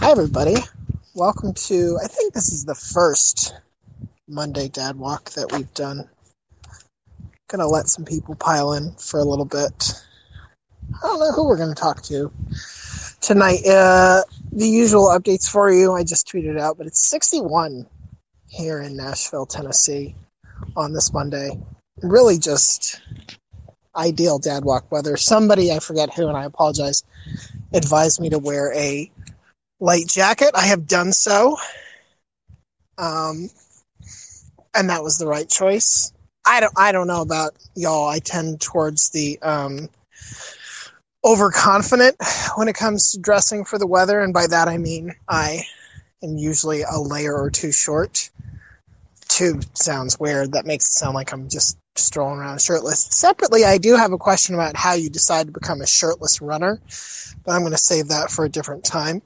Hi, everybody. Welcome to, I think this is the first Monday Dad Walk that we've done. Gonna let some people pile in for a little bit. I don't know who we're gonna talk to tonight. Uh, the usual updates for you. I just tweeted out, but it's 61 here in Nashville, Tennessee on this Monday. Really just ideal dad walk weather. Somebody, I forget who, and I apologize, advised me to wear a light jacket. I have done so. Um, and that was the right choice. I don't I don't know about y'all. I tend towards the um, overconfident when it comes to dressing for the weather, and by that I mean I am usually a layer or two short. Two sounds weird. That makes it sound like I'm just strolling around shirtless. Separately, I do have a question about how you decide to become a shirtless runner, but I'm going to save that for a different time.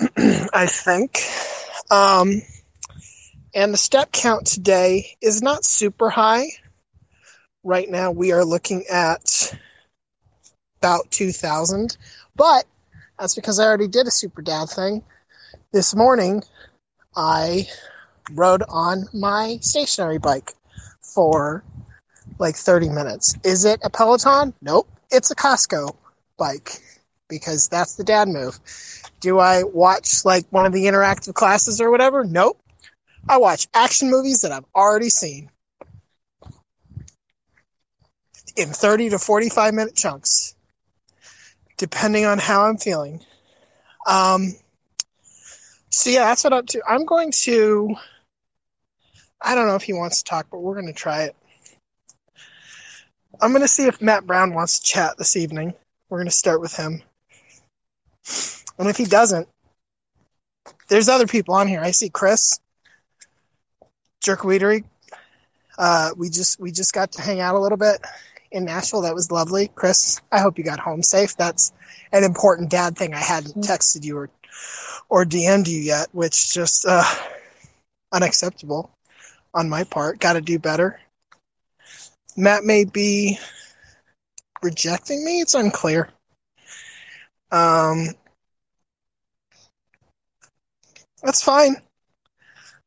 I think. Um, and the step count today is not super high. Right now, we are looking at about 2,000, but that's because I already did a super dad thing. This morning, I rode on my stationary bike for like 30 minutes. Is it a Peloton? Nope. It's a Costco bike because that's the dad move. Do I watch like one of the interactive classes or whatever? Nope. I watch action movies that I've already seen in 30 to 45 minute chunks, depending on how I'm feeling. Um, so yeah, that's what I'm to. I'm going to. I don't know if he wants to talk, but we're going to try it. I'm going to see if Matt Brown wants to chat this evening. We're going to start with him. And if he doesn't, there's other people on here. I see Chris, Jerk Weedery. Uh, we just we just got to hang out a little bit in Nashville. That was lovely. Chris, I hope you got home safe. That's an important dad thing. I hadn't mm-hmm. texted you or or DM'd you yet, which just uh, unacceptable on my part. Got to do better. Matt may be rejecting me. It's unclear. Um, that's fine.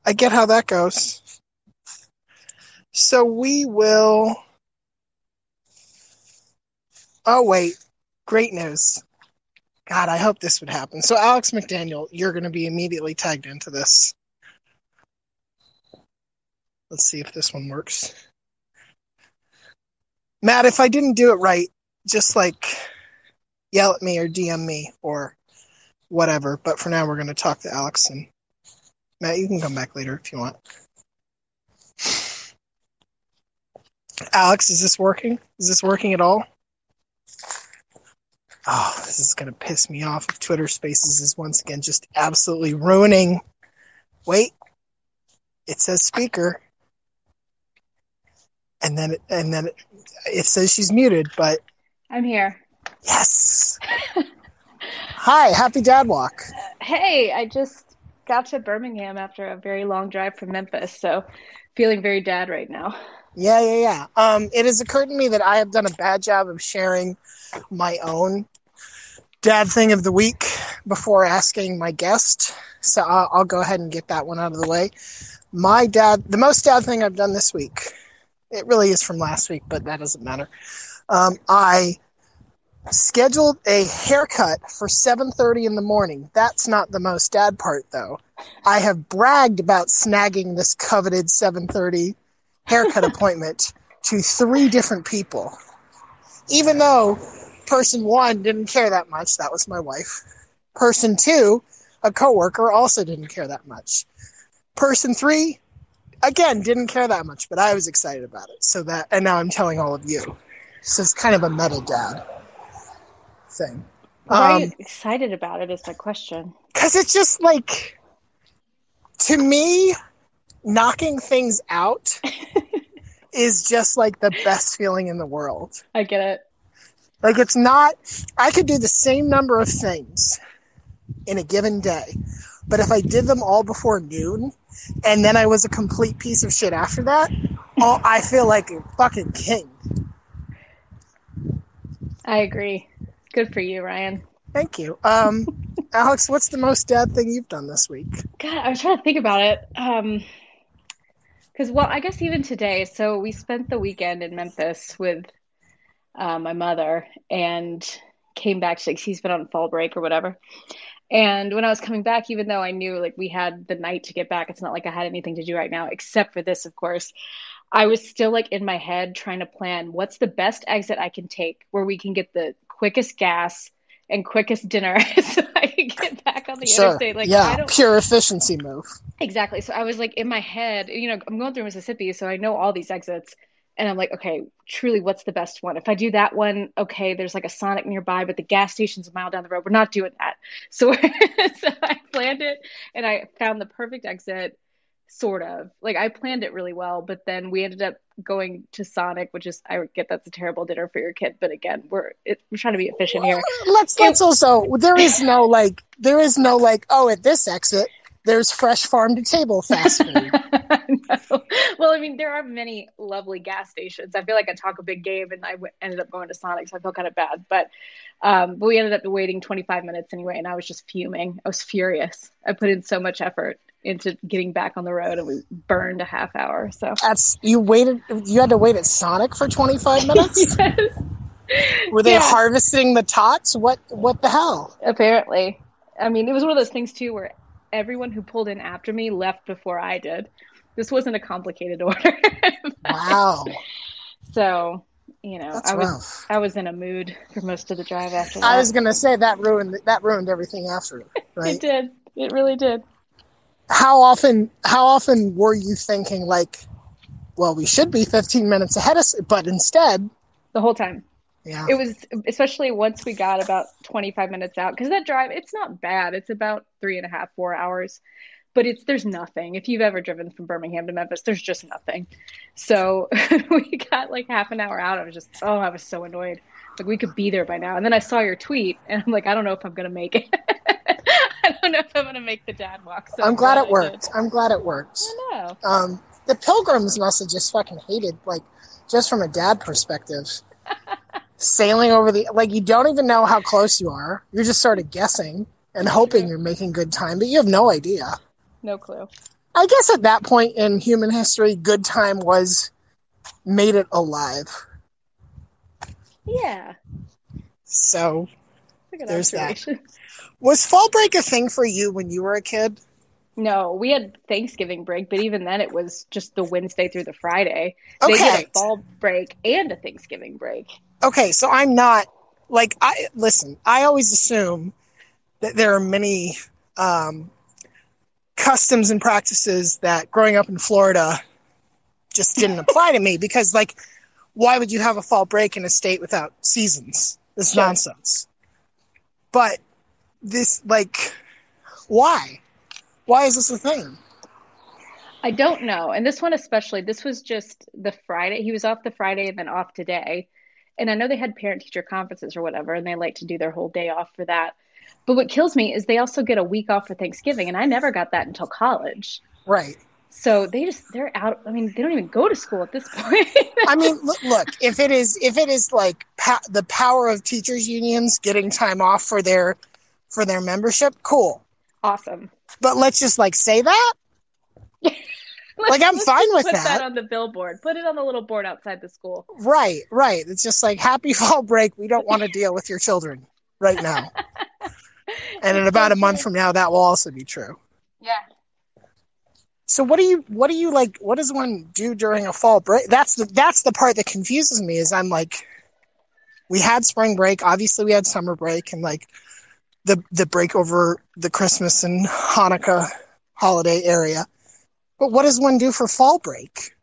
I get how that goes. So we will. Oh, wait. Great news. God, I hope this would happen. So, Alex McDaniel, you're going to be immediately tagged into this. Let's see if this one works. Matt, if I didn't do it right, just like yell at me or DM me or whatever. But for now, we're going to talk to Alex and Matt. You can come back later if you want. Alex, is this working? Is this working at all? Oh, this is going to piss me off if Twitter Spaces is once again just absolutely ruining. Wait, it says speaker, and then it, and then it, it says she's muted, but I'm here. Yes. Hi, happy dad walk. Hey, I just got to Birmingham after a very long drive from Memphis, so feeling very dad right now. Yeah, yeah, yeah. Um, it has occurred to me that I have done a bad job of sharing my own dad thing of the week before asking my guest. So I'll, I'll go ahead and get that one out of the way. My dad, the most dad thing I've done this week, it really is from last week, but that doesn't matter. Um, I scheduled a haircut for 7:30 in the morning. That's not the most dad part though. I have bragged about snagging this coveted 7:30 haircut appointment to three different people. Even though person 1 didn't care that much, that was my wife. Person 2, a coworker also didn't care that much. Person 3 again didn't care that much, but I was excited about it. So that and now I'm telling all of you. So it's kind of a meta dad thing. Why um, are you um, excited about it? Is my question. Because it's just like, to me, knocking things out is just like the best feeling in the world. I get it. Like it's not. I could do the same number of things in a given day, but if I did them all before noon, and then I was a complete piece of shit after that, all, I feel like a fucking king. I agree. Good for you, Ryan. Thank you. Um, Alex, what's the most dad thing you've done this week? God, I was trying to think about it. Um, because well, I guess even today. So we spent the weekend in Memphis with uh, my mother and came back. She's like, she's been on fall break or whatever. And when I was coming back, even though I knew like we had the night to get back, it's not like I had anything to do right now except for this, of course. I was still like in my head trying to plan what's the best exit I can take where we can get the quickest gas and quickest dinner so I can get back on the Sure. interstate. Like yeah, I don't pure efficiency move. Exactly. So I was like in my head, you know, I'm going through Mississippi, so I know all these exits. And I'm like, okay, truly, what's the best one? If I do that one, okay, there's like a Sonic nearby, but the gas station's a mile down the road. We're not doing that. So, so I planned it and I found the perfect exit, sort of. Like I planned it really well, but then we ended up going to Sonic, which is, I get that's a terrible dinner for your kid. But again, we're, it, we're trying to be efficient here. Let's let's also there is no like there is no like oh at this exit there's fresh farm to table fast food. No. Well, I mean, there are many lovely gas stations. I feel like I talk a big game, and I w- ended up going to Sonic, so I feel kind of bad. But, um, but we ended up waiting 25 minutes anyway, and I was just fuming. I was furious. I put in so much effort into getting back on the road, and we burned a half hour. So That's you waited you had to wait at Sonic for 25 minutes? Yes, Were they Yeah. harvesting the tots? What what the hell? apparently, I mean, it was one of those things too where everyone who pulled in after me left before I did. This wasn't a complicated order. Wow. so, you know, That's I was rough. I was in a mood for most of the drive after that. I was gonna say that ruined that ruined everything after, It did. It really did. How often how often were you thinking like, well, we should be 15 minutes ahead of, us, but instead, The whole time. yeah, It was especially once we got about 25 minutes out because that drive, it's not bad. It's about three and a half, four hours, but it's there's nothing. If you've ever driven from Birmingham to Memphis, there's just nothing. So we got like half an hour out. I was just, oh, I was so annoyed. Like we could be there by now. And then I saw your tweet, and I'm like, I don't know if I'm gonna make it. I don't know if I'm gonna make the dad walk. So I'm glad it worked. I'm glad it worked. I know. Um, the pilgrims must have just fucking hated, like, just from a dad perspective, sailing over the like you don't even know how close you are. You're just sort of guessing and hoping you're making good time, but you have no idea. No clue. I guess at that point in human history, good time was made it alive. Yeah. So, There's that. was fall break a thing for you when you were a kid? No, we had Thanksgiving break, but even then it was just the Wednesday through the Friday. They Okay. did a fall break and a Thanksgiving break. Okay, so I'm not like I listen. I always assume that there are many um, customs and practices that growing up in Florida just didn't apply to me because, like, why would you have a fall break in a state without seasons? This Sure. nonsense. But this, like, why? Why is this a thing? I don't know. And this one especially, this was just the Friday. He was off the Friday and then off today. And I know they had parent teacher conferences or whatever, and they like to do their whole day off for that. But what kills me is they also get a week off for Thanksgiving, and I never got that until college. Right. So they just they're out. I mean, they don't even go to school at this point. I mean, look, look, if it is if it is like pa- the power of teachers unions getting time off for their for their membership, cool. awesome. But let's just like say that. Like, I'm fine with put that. on the billboard. Put it on the little board outside the school. Right, right. It's just like happy fall break. We don't want to deal with your children right now. And in about a month from now that will also be true. Yeah. So what do you what do you like what does one do during a fall break? That's the that's the part that confuses me is I'm like we had spring break, obviously we had summer break and like the the break over the Christmas and Hanukkah holiday area. But what does one do for fall break?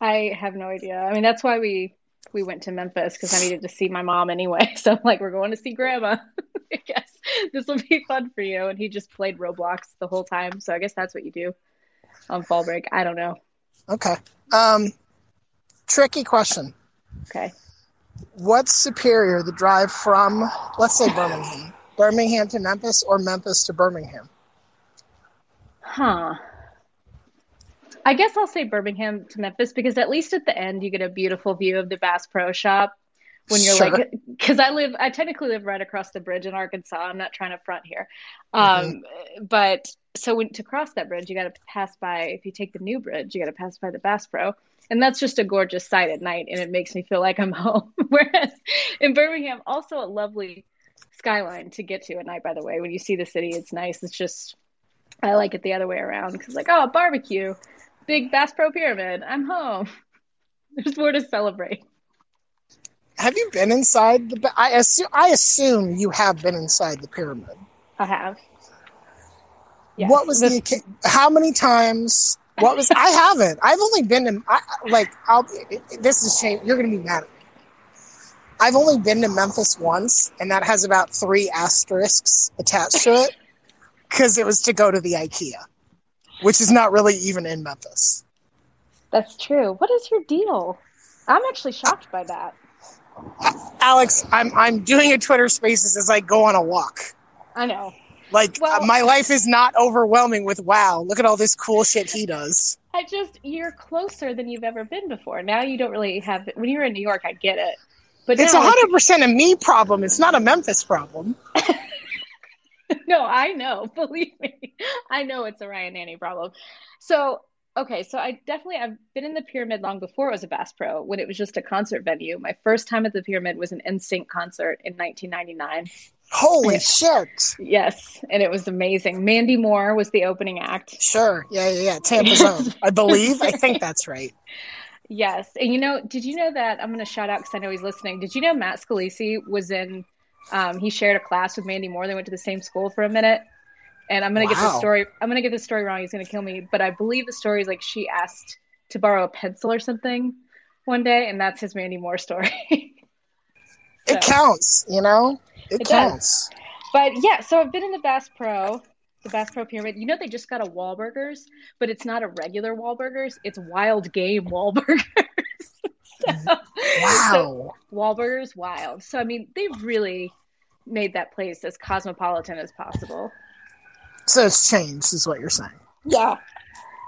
I have no idea. I mean, that's why we we went to Memphis because I needed to see my mom anyway. So I'm like, we're going to see grandma. I guess this will be fun for you. And he just played Roblox the whole time. So I guess that's what you do on fall break. I don't know. Okay. Um tricky question. Okay. What's superior, the drive from let's say Birmingham, Birmingham to Memphis or Memphis to Birmingham? Huh. I guess I'll say Birmingham to Memphis because at least at the end you get a beautiful view of the Bass Pro Shop, when you're Sure. like because I live I technically live right across the bridge in Arkansas. I'm not trying to front here. Um but so when to cross that bridge you got to pass by if you take the new bridge you got to pass by the Bass Pro and that's just a gorgeous sight at night and it makes me feel like I'm home. Whereas in Birmingham also a lovely skyline to get to at night by the way. When you see the city it's nice. It's just I like it the other way around cuz like oh barbecue, big Bass Pro Pyramid. I'm home. There's more to celebrate. Have you been inside the? I assume I assume you have been inside the pyramid. I have. Yes. What was the, The- how many times? What was I haven't. I've only been to I, like I'll this is shame. You're gonna be mad at me. I've only been to Memphis once, and that has about three asterisks attached to it because it was to go to the IKEA, which is not really even in Memphis. That's true. What is your deal? I'm actually shocked by that. Alex, I'm I'm doing a Twitter Spaces as I go on a walk. I know. Like Well- uh, my life is not overwhelming with wow. Look at all this cool shit he does. I just you're closer than you've ever been before. Now you don't really have when you were in New York, I get it. But It's a hundred percent a me problem. It's not a Memphis problem. no, I know. Believe me, I know it's a Ryan Nanni problem. So okay, so I definitely I've been in the pyramid long before it was a Bass Pro when it was just a concert venue. My first time at the pyramid was an NSYNC concert in 1999. Holy Yeah. shit! Yes, and it was amazing. Mandy Moore was the opening act. Sure, yeah, yeah, yeah. Tampa's own, I believe. I think that's right. Yes. And you know, did you know that I'm going to shout out because I know he's listening. Did you know Matt Scalici was in, um, he shared a class with Mandy Moore. They went to the same school for a minute. And I'm going to get the story, I'm going to get the story wrong. He's going to kill me. But I believe the story is like she asked to borrow a pencil or something one day. And that's his Mandy Moore story. It counts, you know. It, It does. counts. But yeah, so I've been in the Bass Pro, the Bass Pro Pyramid. You know, they just got a Wahlburgers, but it's not a regular Wahlburgers. It's wild game Wahlburgers. so, Wow. Wahlburgers Wild. So I mean, they've really made that place as cosmopolitan as possible. So it's changed, is what you're saying. Yeah.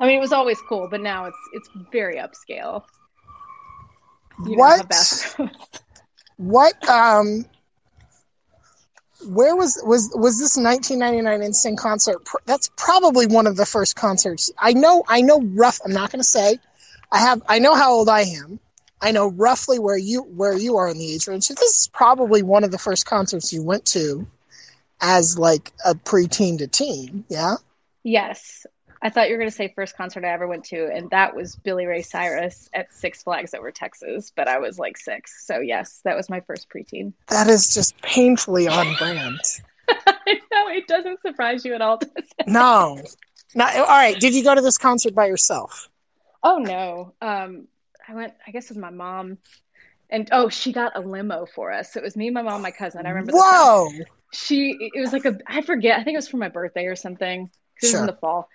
I mean, it was always cool, but now it's it's very upscale. You what? What? Um. Where was was was this 1999 NSYNC concert? That's probably one of the first concerts. I know. I know. Rough. I'm not going to say. I have. I know how old I am. I know roughly where you where you are in the age range. This is probably one of the first concerts you went to, as like a preteen to teen. Yeah. yes. I thought you were going to say first concert I ever went to, and that was Billy Ray Cyrus at Six Flags over Texas, but I was like six. So, yes, that was my first preteen. That is just painfully on brand. no, it doesn't surprise you at all. No. Not, all right. Did you go to this concert by yourself? Oh, no. Um, I went, I guess, with my mom. And oh, she got a limo for us. So it was me, my mom, my cousin. I remember. Whoa. she it was like a i forget i think it was for my birthday or something it was Sure. in the fall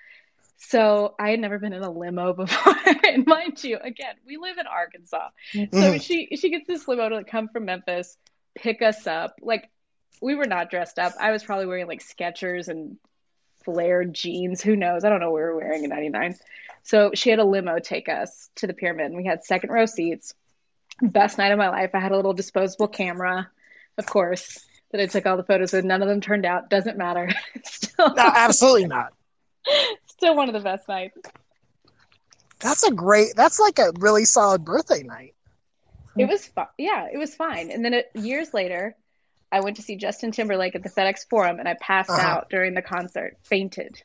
so i had never been in a limo before and mind you again we live in arkansas so Mhm. she she gets this limo to come from memphis pick us up like we were not dressed up i was probably wearing like skechers and flared jeans who knows i don't know what we were wearing in 99 so she had a limo take us to the pyramid and we had second row seats best night of my life i had a little disposable camera of course that I took all the photos with. None of them turned out. Doesn't matter. still, No, absolutely not. still one of the best nights. That's a great. That's like a really solid birthday night. It was fun. Yeah, it was fine. And then it, years later, I went to see Justin Timberlake at the FedEx Forum, and I passed Uh-huh. out during the concert, fainted.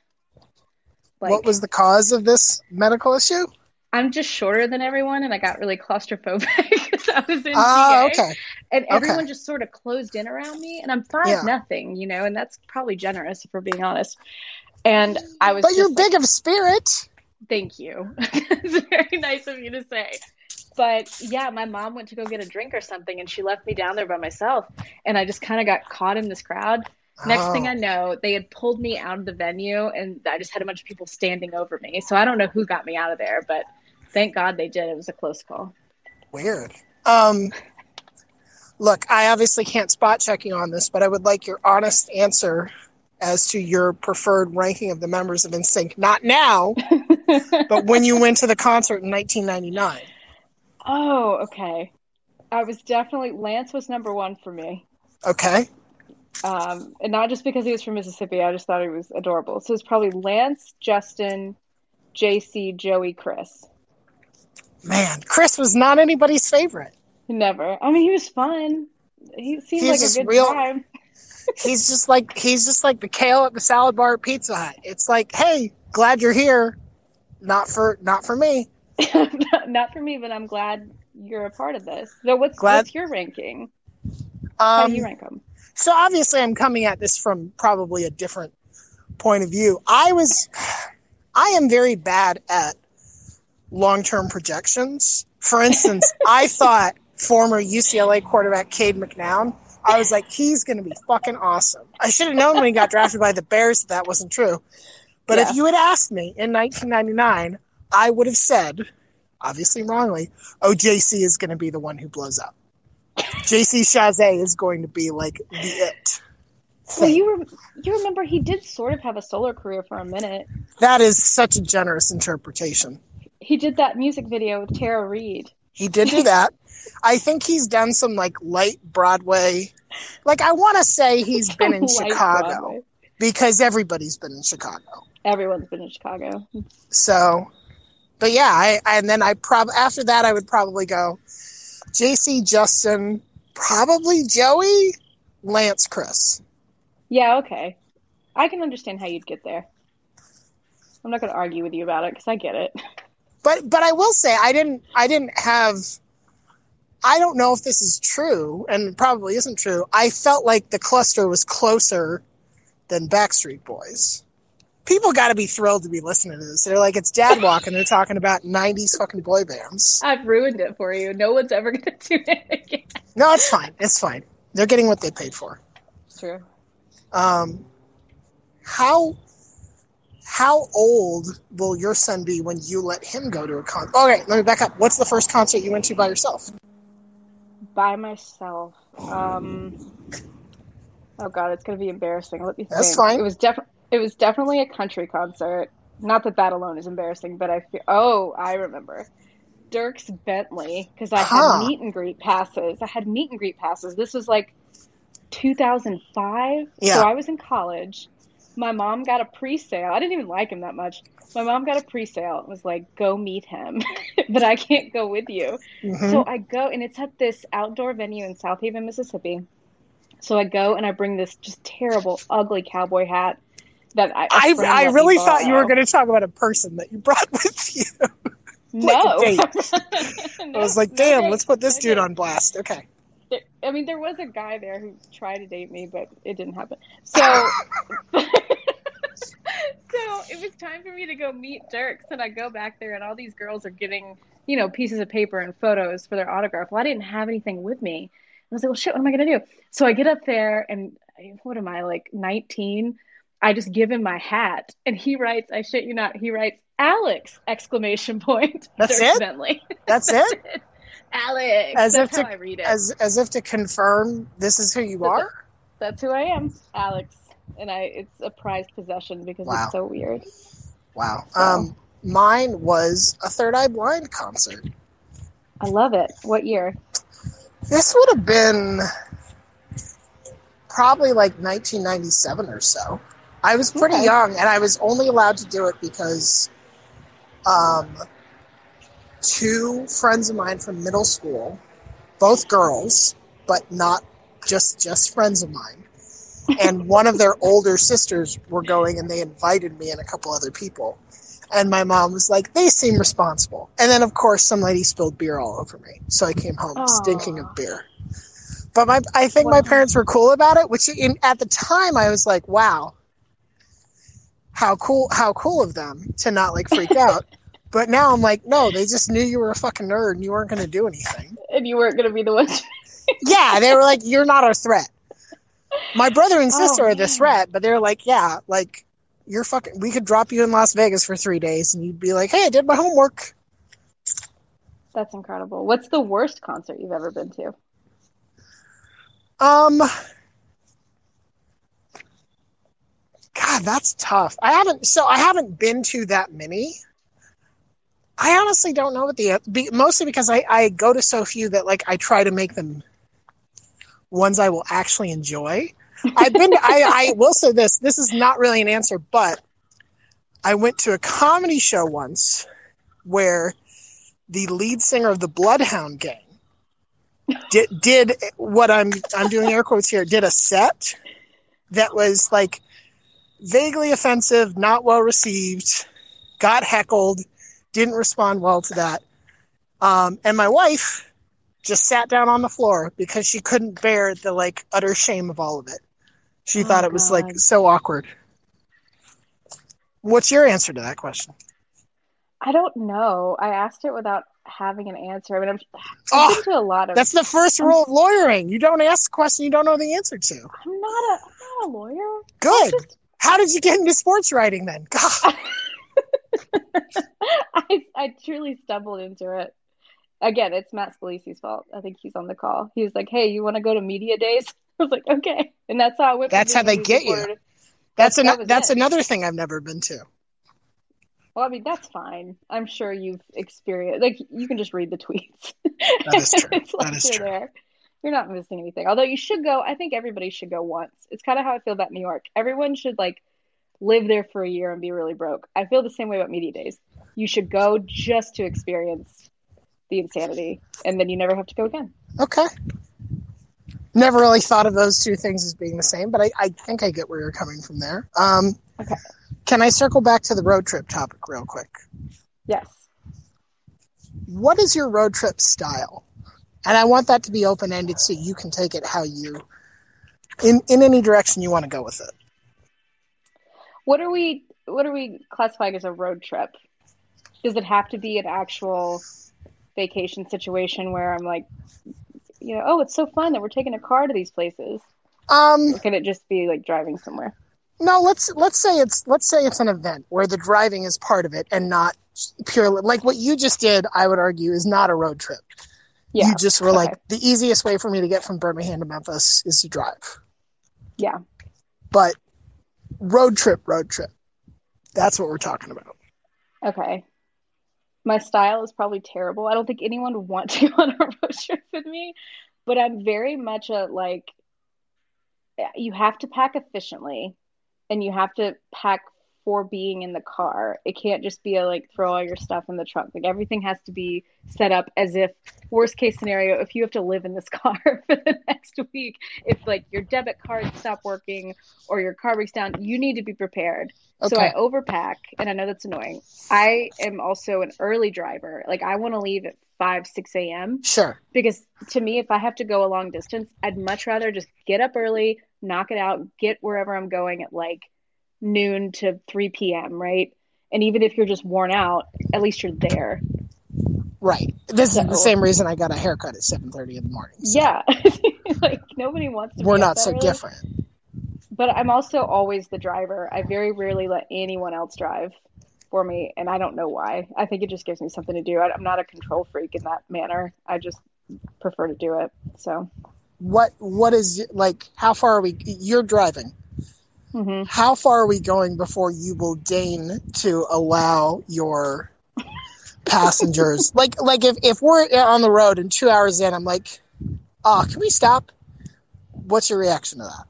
Like what was the cause of this medical issue? I'm just shorter than everyone, and I got really claustrophobic because I was in Oh, GA, okay. and Okay. everyone just sort of closed in around me, and I'm five Yeah. nothing, you know, and that's probably generous if we're being honest. And I was But you're like- big of spirit. Thank you. it's very nice of you to say. But yeah, my mom went to go get a drink or something and she left me down there by myself. And I just kind of got caught in this crowd. Next Oh. thing I know, they had pulled me out of the venue and I just had a bunch of people standing over me. So I don't know who got me out of there, but thank God they did. It was a close call. Weird. Um, look, I obviously can't spot check you on this, but I would like your honest answer as to your preferred ranking of the members of NSYNC. Not now, but when you went to the concert in 1999. oh, okay. I was definitely Lance was number one for me. Okay. Um, and not just because he was from Mississippi, I just thought he was adorable. So it's probably Lance, Justin, JC, Joey, Chris. Man, Chris was not anybody's favorite. Never. I mean, he was fun. He seemed He's like a good real- time. He's just like he's just like the kale at the salad bar at Pizza Hut. It's like, hey, glad you're here. Not for not for me. not for me, but I'm glad you're a part of this. So what's Glad- what's your ranking? How Um, do you rank them? so obviously I'm coming at this from probably a different point of view. I was I am very bad at long-term projections. For instance, I thought former UCLA quarterback Cade McNown, I was like, he's going to be fucking awesome. I should have known when he got drafted by the Bears that that wasn't true. But Yeah. if you had asked me in 1999, I would have said, obviously wrongly, oh, JC is going to be the one who blows up. JC Chasez is going to be like the it. Well, you rem- you remember he did sort of have a solo career for a minute. That is such a generous interpretation. He did that music video with Tara Reid. He did do that. I think he's done some like light Broadway. Like I want to say he's been in Chicago Broadway. because everybody's been in Chicago. Everyone's been in Chicago. So, but yeah, I and then I prob after that I would probably go JC Justin, probably Joey, Lance Chris. Yeah, okay. I can understand how you'd get there. I'm not going to argue with you about it because I get it. But but I will say I didn't I didn't have I don't know if this is true and probably isn't true. I felt like the cluster was closer than Backstreet Boys. People got to be thrilled to be listening to this. They're like it's Dad Walk and they're talking about 90s fucking boy bands. I've ruined it for you. No one's ever going to do it again. No, it's fine. It's fine. They're getting what they paid for. It's true. Um how how old will your son be when you let him go to a concert? Okay, let me back up. What's the first concert you went to by yourself? By myself. Um. Oh God, it's going to be embarrassing. Let me think. That's fine. It was definitely it was definitely a country concert. Not that that alone is embarrassing, but I feel. Oh, I remember. Dierks Bentley because I Huh. had meet and greet passes. I had meet and greet passes. This was like 2005. Yeah. So I was in college. My mom got a pre-sale. I didn't even like him that much. My mom got a pre-sale. It was like, go meet him, but I can't go with you. Mhm. So I go, and it's at this outdoor venue in Southaven, Mississippi. So I go and I bring this just terrible, ugly cowboy hat that I. I, I really thought you were going to talk about a person that you brought with you. No. like I was like, damn, let's put this dude on blast. Okay. There, I mean, there was a guy there who tried to date me, but it didn't happen. So, so it was time for me to go meet Dierks, and I go back there, and all these girls are getting, you know, pieces of paper and photos for their autograph. Well, I didn't have anything with me. I was like, well, shit, what am I gonna do? So I get up there, and what am I like, nineteen? I just give him my hat, and he writes, "I shit you not." He writes, "Alex!" Exclamation point. That's Dierks it? Bentley. That's it? Alex. As That's if how to- I read it. As, as if to confirm this is who you are? That's who I am, Alex. And I it's a prized possession because Wow. it's so weird. Wow. So- Um, mine was a Third Eye Blind concert. I love it. What year? This would have been probably like 1997 or so. I was pretty Okay. young, and I was only allowed to do it because um, two friends of mine from middle school, both girls, but not just just friends of mine, and one of their older sisters were going, and they invited me and a couple other people. And my mom was like, "They seem responsible." And then, of course, some lady spilled beer all over me, so I came home Aw. stinking of beer. But my, I think my parents were cool about it. Which, in, at the time, I was like, "Wow, how cool! How cool of them to not like freak out." But now I'm like, no, they just knew you were a fucking nerd and you weren't going to do anything. And you weren't gonna be the one. Yeah, they were like, you're not a threat. My brother and Oh, sister are the threat, but they're like, yeah, like you're fucking. We could drop you in Las Vegas for three days, and you'd be like, hey, I did my homework. That's incredible. What's the worst concert you've ever been to? Um, God, that's tough. I haven't. So I haven't been to that many. I honestly don't know what the be, mostly because I, I go to so few that like I try to make them ones I will actually enjoy. I've been I, I will say this this is not really an answer, but I went to a comedy show once where the lead singer of the Bloodhound Gang did did what I'm I'm doing air quotes here did a set that was like vaguely offensive, not well received, got heckled, didn't respond well to that. Um, and my wife just sat down on the floor because she couldn't bear the like utter shame of all of it. She Oh, thought it was God. like so awkward. What's your answer to that question? I don't know. I asked it without having an answer. I mean, I'm, Oh, to a lot of. That's the first rule of lawyering. You don't ask a question you don't know the answer to. I'm not a. I'm not a lawyer. Good. Just- How did you get into sports writing then? God. I I truly stumbled into it. Again, it's Matt Scalici's fault. I think he's on the call. He was like, "Hey, you want to go to media days?" I was like, "Okay," and that's how I went. That's how they get you. to- That's That an, was that's it. another thing I've never been to. Well, I mean, that's fine. I'm sure you've experienced. Like, you can just read the tweets. That is true. it's like That is you're true. there. You're not missing anything. Although you should go. I think everybody should go once. It's kind of how I feel about New York. Everyone should like live there for a year and be really broke. I feel the same way about media days. You should go just to experience the insanity, and then you never have to go again. Okay. Never really thought of those two things as being the same, but I, I think I get where you're coming from there. Um, Okay. Can I circle back to the road trip topic real quick? Yes. What is your road trip style? And I want that to be open ended so you can take it how you, in, in any direction you want to go with it. What are we? What are we classifying as a road trip? Does it have to be an actual vacation situation where I'm like, you know, oh, it's so fun that we're taking a car to these places? Um, Or can it just be like driving somewhere? no, let's let's say it's let's say it's an event where the driving is part of it and not purely like what you just did. I would argue is not a road trip. Yeah. You just were Okay. like the easiest way for me to get from Birmingham to Memphis is to drive. Yeah. But road trip, road trip. That's what we're talking about. Okay. My style is probably terrible. I don't think anyone would want to go on a road trip with me, but I'm very much a like, you have to pack efficiently and you have to pack for being in the car. It can't just be a like throw all your stuff in the trunk. Like everything has to be set up as if worst case scenario, if you have to live in this car for the next week, if like your debit card stop working or your car breaks down, you need to be prepared. So I overpack, and I know that's annoying. I am also an early driver. Like I want to leave at five, six a.m. Sure. because to me, if I have to go a long distance, I'd much rather just get up early, knock it out, get wherever I'm going at like noon to three p.m. Right, and even if you're just worn out, at least you're there. Right. This is the same reason I got a haircut at seven thirty in the morning. So Yeah, like nobody wants to. We're not so early. different. But I'm also always the driver. I very rarely let anyone else drive for me, and I don't know why. I think it just gives me something to do. I, I'm not a control freak in that manner. I just prefer to do it. So, What what is like how far are we you're driving. Mhm. How far are we going before you will deign to allow your passengers like like if, if we're on the road and two hours in I'm like, oh, can we stop? What's your reaction to that?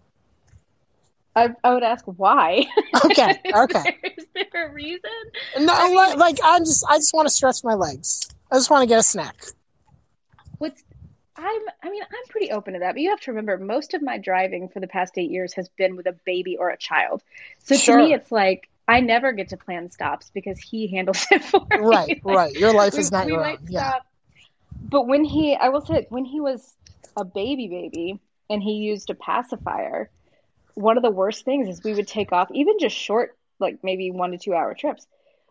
I, I would ask why. Okay, okay. Is there a reason? No, I mean- like I'm just I just want to stretch my legs. I just want to get a snack. I'm I mean I'm pretty open to that, but you have to remember most of my driving for the past eight years has been with a baby or a child. So Sure. to me, it's like I never get to plan stops because he handles it for me. Right, Like, right. Your life we, is not your own. Yeah. stop. But when he, I will say, when he was a baby baby and he used a pacifier, one of the worst things is we would take off, even just short, like maybe one to two hour trips.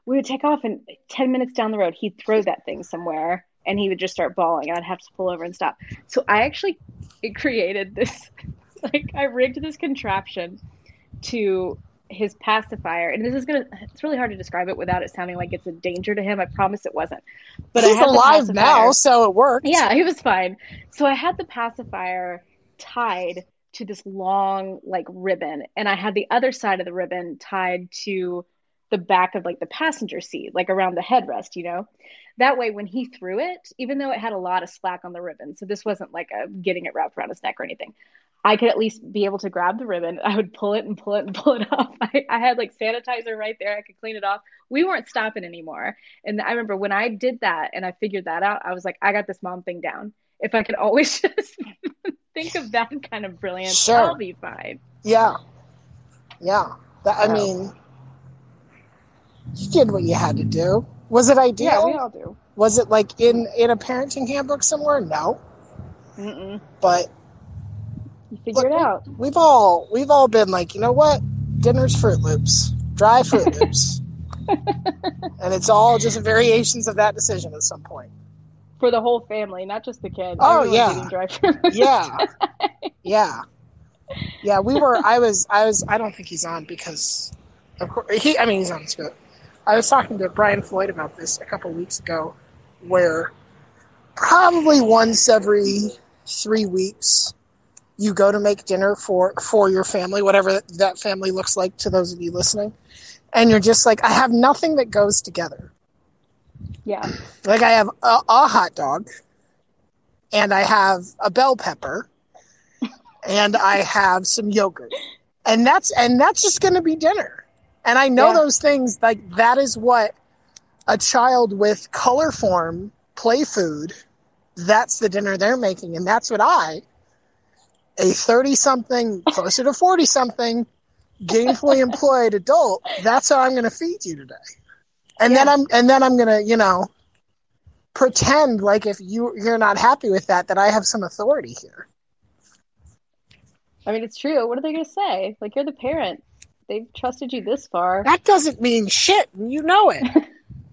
We would take off, and 10 minutes down the road, he'd throw that thing somewhere and he would just start bawling. I'd have to pull over and stop. So I actually it created this, like, I rigged this contraption to his pacifier. And this is going to, it's really hard to describe it without it sounding like it's a danger to him. I promise it wasn't. But He's alive pacifier- now, so it worked. yeah, he was fine. So I had the pacifier tied to this long like ribbon, and I had the other side of the ribbon tied to the back of like the passenger seat, like around the headrest, you know. That way, when he threw it, even though it had a lot of slack on the ribbon, so this wasn't like a getting it wrapped around his neck or anything, I could at least be able to grab the ribbon. I would pull it and pull it and pull it off. I, I, had like sanitizer right there. I could clean it off. We weren't stopping anymore. And I remember when I did that and I figured that out, I was like, I got this mom thing down. If I could always just think of that kind of brilliance, sure. I'll be fine. Yeah. Yeah. That, I mean, you did what you had to do. Was it ideal? Yeah, we all do. Was it like in in a parenting handbook somewhere? No. Mm-mm. But you figure it out. We've all we've all been like, you know what? Dinner's Froot Loops, dry Froot Loops, and it's all just variations of that decision at some point. For the whole family, not just the kid. Oh yeah, yeah, yeah, yeah. We were. I was. I was. I don't think he's on because, of course, he. I mean, he's on script. I was talking to Brian Floyd about this a couple weeks ago, where probably once every three weeks you go to make dinner for for your family, whatever that family looks like to those of you listening, and you're just like, I have nothing that goes together. Yeah. Like I have a, a hot dog, and I have a bell pepper, and I have some yogurt, and that's and that's just going to be dinner. And I know yeah. those things like that is what a child with color form play food. That's the dinner they're making, and that's what I a 30 something, closer to 40 something, gainfully employed adult, that's how I'm going to feed you today. And yeah. then I'm, and then I'm going to, you know, pretend like if you, you're not happy with that, that I have some authority here. I mean, it's true. What are they going to say? Like, you're the parent. They've trusted you this far. That doesn't mean shit. You know it.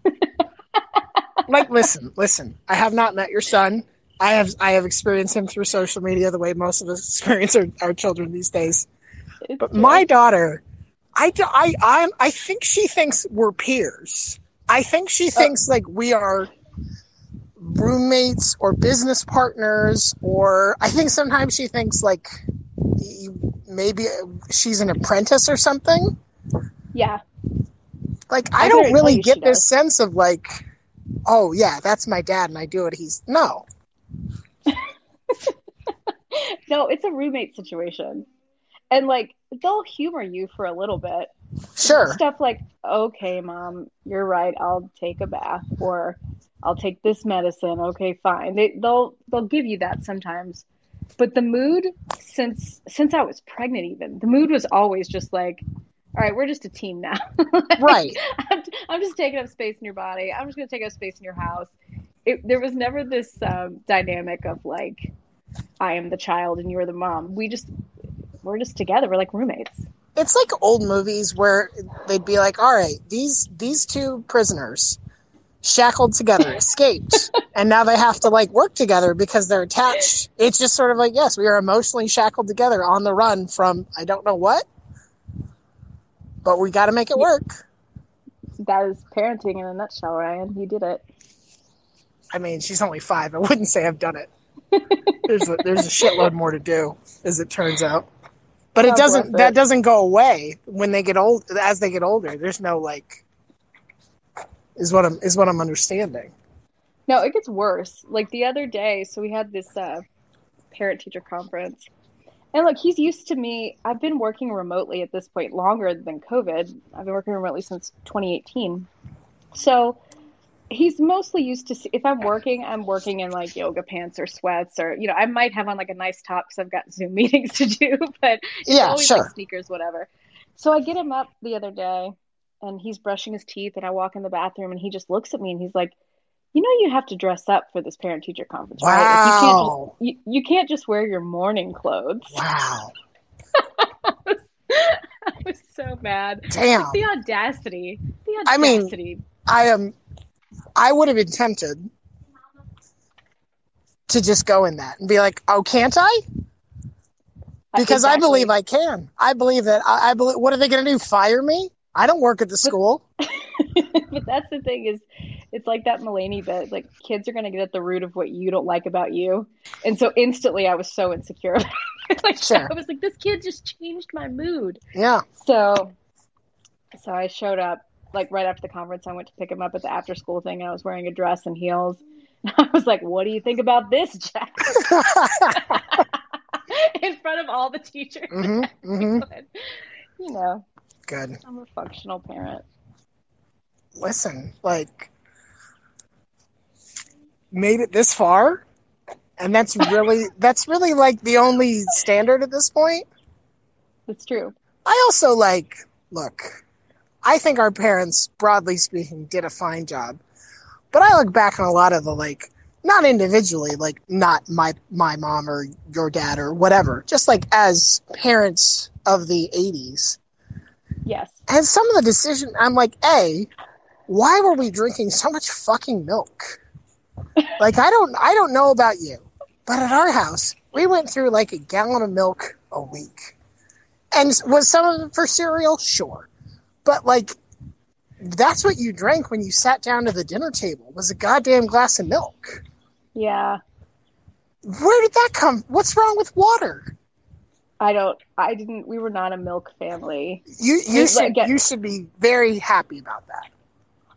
like, listen, listen. I have not met your son. I have I have experienced him through social media the way most of us experience our, our children these days. But my daughter, I, I, I, I think she thinks we're peers. I think she oh. thinks like we are roommates or business partners, or I think sometimes she thinks like maybe she's an apprentice or something. Yeah. Like I, I don't really get this does. sense of like, oh yeah, that's my dad and I do what he's no. no, it's a roommate situation. And like they'll humor you for a little bit. Sure. Stuff like, okay, mom, you're right, I'll take a bath or I'll take this medicine. Okay, fine. They they'll they'll give you that sometimes. But the mood since since I was pregnant even, the mood was always just like all right, we're just a team now. like, right. I'm, I'm, just taking up space in your body. I'm just going to take up space in your house it, there was never this um, dynamic of like I am the child and you're the mom. We just we're just together. We're like roommates. It's like old movies where they'd be like, "All right, these these two prisoners shackled together escaped, and now they have to like work together because they're attached." It's just sort of like, "Yes, we are emotionally shackled together on the run from I don't know what, but we got to make it work." That is parenting in a nutshell, Ryan. You did it. I mean, she's only five. I wouldn't say I've done it. there's a, there's a shitload more to do, as it turns out. But it doesn't. That doesn't go away when they get old. As they get older, there's no like. Is what I'm is what I'm understanding. No, it gets worse. Like the other day, so we had this uh, parent teacher conference, and look, he's used to me. I've been working remotely at this point longer than COVID. I've been working remotely since 2018. So he's mostly used to See, if i'm working i'm working in like yoga pants or sweats or you know i might have on like a nice top because i've got zoom meetings to do but yeah always sure. like sneakers whatever so i get him up the other day and he's brushing his teeth and i walk in the bathroom and he just looks at me and he's like you know you have to dress up for this parent teacher conference wow. right like you, can't just, you, you can't just wear your morning clothes wow I was so mad. Damn. the audacity. The audacity. I mean, I am I would have been tempted to just go in that and be like, "Oh, can't I?" Because exactly. I believe I can. I believe that. I, I believe. What are they going to do? Fire me? I don't work at the school. but that's the thing is, it's like that Mulaney bit. Like kids are going to get at the root of what you don't like about you, and so instantly I was so insecure. like sure. I was like, this kid just changed my mood. Yeah. So, so I showed up like right after the conference, I went to pick him up at the after school thing, and I was wearing a dress and heels. I was like, "What do you think about this, Jack?" In front of all the teachers. Mm-hmm, mm-hmm. You know, Good. I'm a functional parent. Listen, like, made it this far, and that's really that's really like the only standard at this point. It's true. I also like look. I think our parents, broadly speaking, did a fine job. But I look back on a lot of the like not individually, like not my my mom or your dad or whatever, just like as parents of the eighties. Yes. And some of the decision I'm like, A, why were we drinking so much fucking milk? like I don't I don't know about you, but at our house, we went through like a gallon of milk a week. And was some of it for cereal? Sure. But like that's what you drank when you sat down to the dinner table was a goddamn glass of milk. Yeah. Where did that come? What's wrong with water? I don't. I didn't. We were not a milk family. You you We- should again- you should be very happy about that.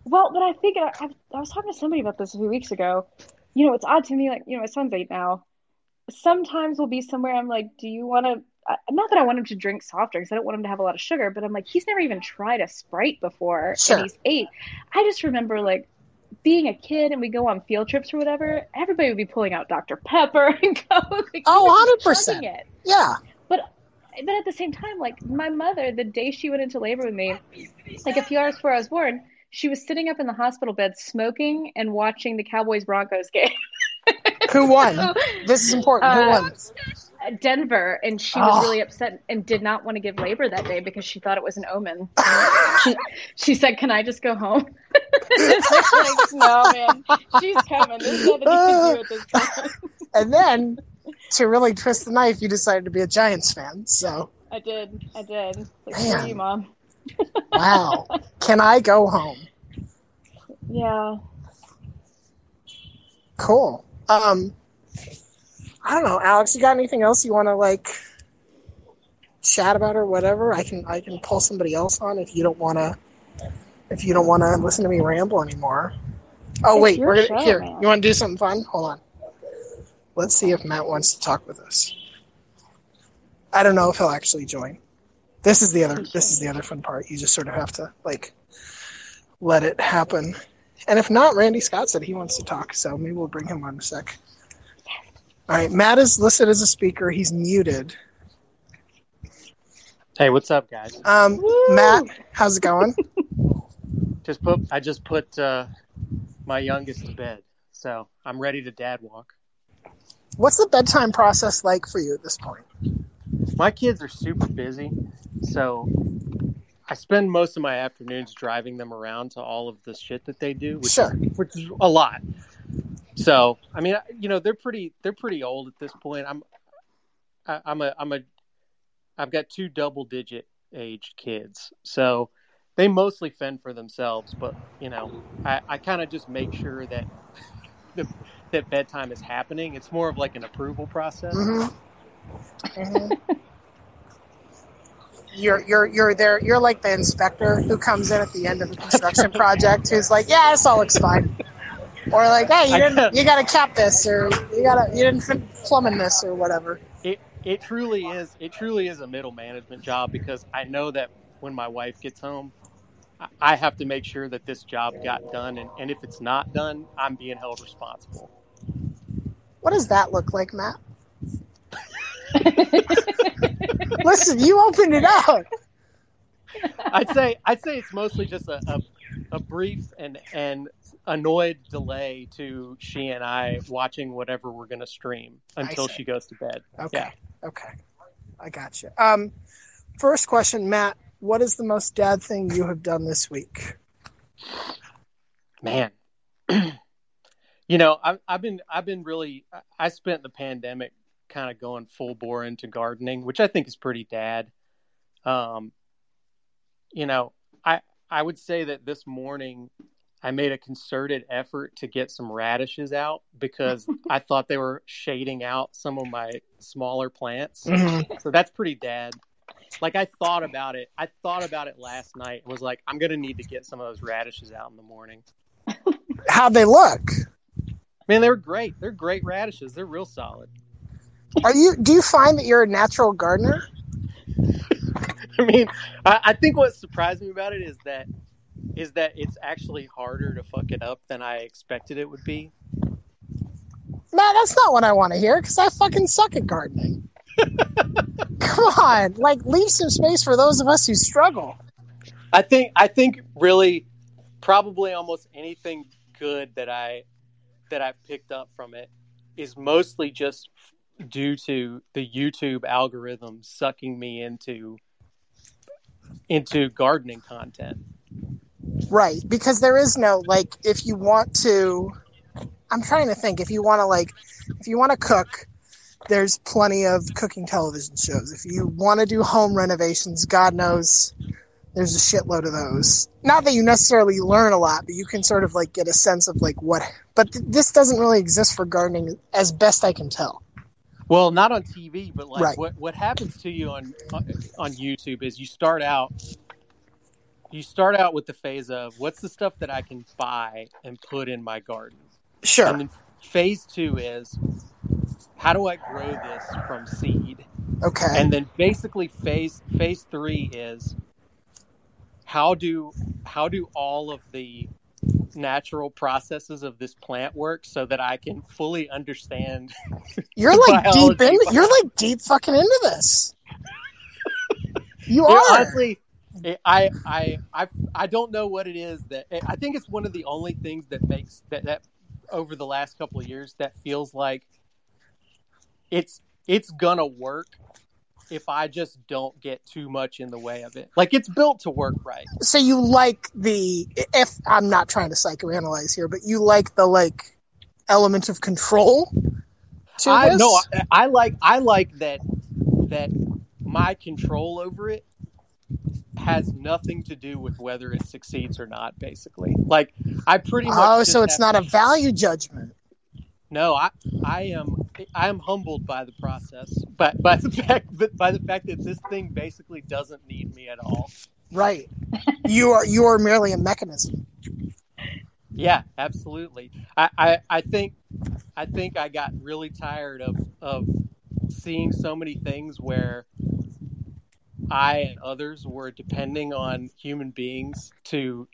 Well, but I think I, I, I was talking to somebody about this a few weeks ago. You know, it's odd to me. Like, you know, my son's eight now. Sometimes we'll be somewhere. I'm like, do you want to? Not that I want him to drink soft drinks. I don't want him to have a lot of sugar. But I'm like, he's never even tried a Sprite before, Sure. and he's eight. I just remember like being a kid, and we go on field trips or whatever. Everybody would be pulling out Dr Pepper and go. Like, Oh, 100%. It. Yeah. But at the same time, like my mother, the day she went into labor with me, like a few hours before I was born, she was sitting up in the hospital bed smoking and watching the Cowboys Broncos game. Who won? This is important. Who Uh, won? Denver, and she was Oh. really upset and did not want to give labor that day because she thought it was an omen. she, she said, "Can I just go home?" like, no, man, she's coming. There's nothing you can do at this point. And then to really twist the knife, you decided to be a Giants fan. So I did, I did. Like, Man. you, mom. wow. Can I go home? Yeah. Cool. Um I don't know, Alex, you got anything else you wanna like chat about or whatever? I can I can pull somebody else on if you don't wanna if you don't wanna listen to me ramble anymore. Oh It's wait, we're gonna show, here. man. You wanna do something fun? Hold on. Let's see if Matt wants to talk with us. I don't know if he'll actually join. This is the other this is the other fun part. You just sort of have to like let it happen. And if not, Randy Scott said he wants to talk, so maybe we'll bring him on in a sec. All right, Matt is listed as a speaker. He's muted. Hey, what's up, guys? Um, Woo! Matt, how's it going? Just put I just put uh, my youngest to bed, so I'm ready to dad walk. What's the bedtime process like for you at this point? My kids are super busy, so I spend most of my afternoons driving them around to all of the shit that they do, which, Sure. which is a lot. So, I mean, you know, they're pretty they're pretty old at this point. I'm I, I'm a I'm a I've got two double digit aged kids, so they mostly fend for themselves. But you know, I, I kind of just make sure that the, that bedtime is happening. It's more of like an approval process. Mm-hmm. Mhm. You're you're you're there. You're like the inspector who comes in at the end of the construction project, who's like, "Yeah, this all looks fine," or like, "Hey, you didn't got- you got to cap this, or you got to you didn't fin- plumbing this, or whatever." It it truly is it truly is a middle management job because I know that when my wife gets home, I- I have to make sure that this job got done, and, and if it's not done, I'm being held responsible. What does that look like, Matt? Listen, you opened it up. I'd say I'd say it's mostly just a, a, a brief and and annoyed delay to she and I watching whatever we're going to stream until she goes to bed. Okay. Yeah. Okay. I got you. Um, first question, Matt. What is the most dad thing you have done this week? man you know I've, I've been i've been really i spent the pandemic kind of going full bore into gardening which i think is pretty dad um you know i i would say that this morning i made a concerted effort to get some radishes out because i thought they were shading out some of my smaller plants so that's pretty dad like I thought about it. I thought about it last night. And was like, I'm gonna need to get some of those radishes out in the morning. How'd they look? Man, they were great. They're great radishes. They're real solid. Are you? Do you find that you're a natural gardener? I mean, I, I think what surprised me about it is that is that it's actually harder to fuck it up than I expected it would be. Matt, that's not what I want to hear because I fucking suck at gardening. Come on, like leave some space for those of us who struggle. I think I think really probably almost anything good that I that I've picked up from it is mostly just due to the YouTube algorithm sucking me into into gardening content. Right, because there is no like if you want to I'm trying to think if you want to like if you want to cook there's plenty of cooking television shows. If you want to do home renovations, God knows there's a shitload of those. Not that you necessarily learn a lot, but you can sort of like get a sense of like what. But th- this doesn't really exist for gardening, as best I can tell. Well, not on TV, but like Right. what what happens to you on on YouTube is you start out you start out with the phase of what's the stuff that I can buy and put in my garden. Sure. And then phase 2 is how do I grow this from seed? Okay. And then basically phase phase 3 is how do how do all of the natural processes of this plant work so that I can fully understand you're like deep in. You're like deep fucking into this. You are. honestly, it- I, I, I, I don't know what it is that I think it's one of the only things that makes that that over the last couple of years that feels like it's it's gonna work if I just don't get too much in the way of it. Like it's built to work right. so you like the if I'm not trying to psychoanalyze here, but you like the like element of control. To I this? no, I, I like I like that that my control over it has nothing to do with whether it succeeds or not. Basically, like I pretty much. Oh, so it's not a value judgment. No, I I am I am humbled by the process, but by the fact that by the fact that this thing basically doesn't need me at all. Right. you are you are merely a mechanism. Yeah, absolutely. I, I, I think I think I got really tired of of seeing so many things where I and others were depending on human beings to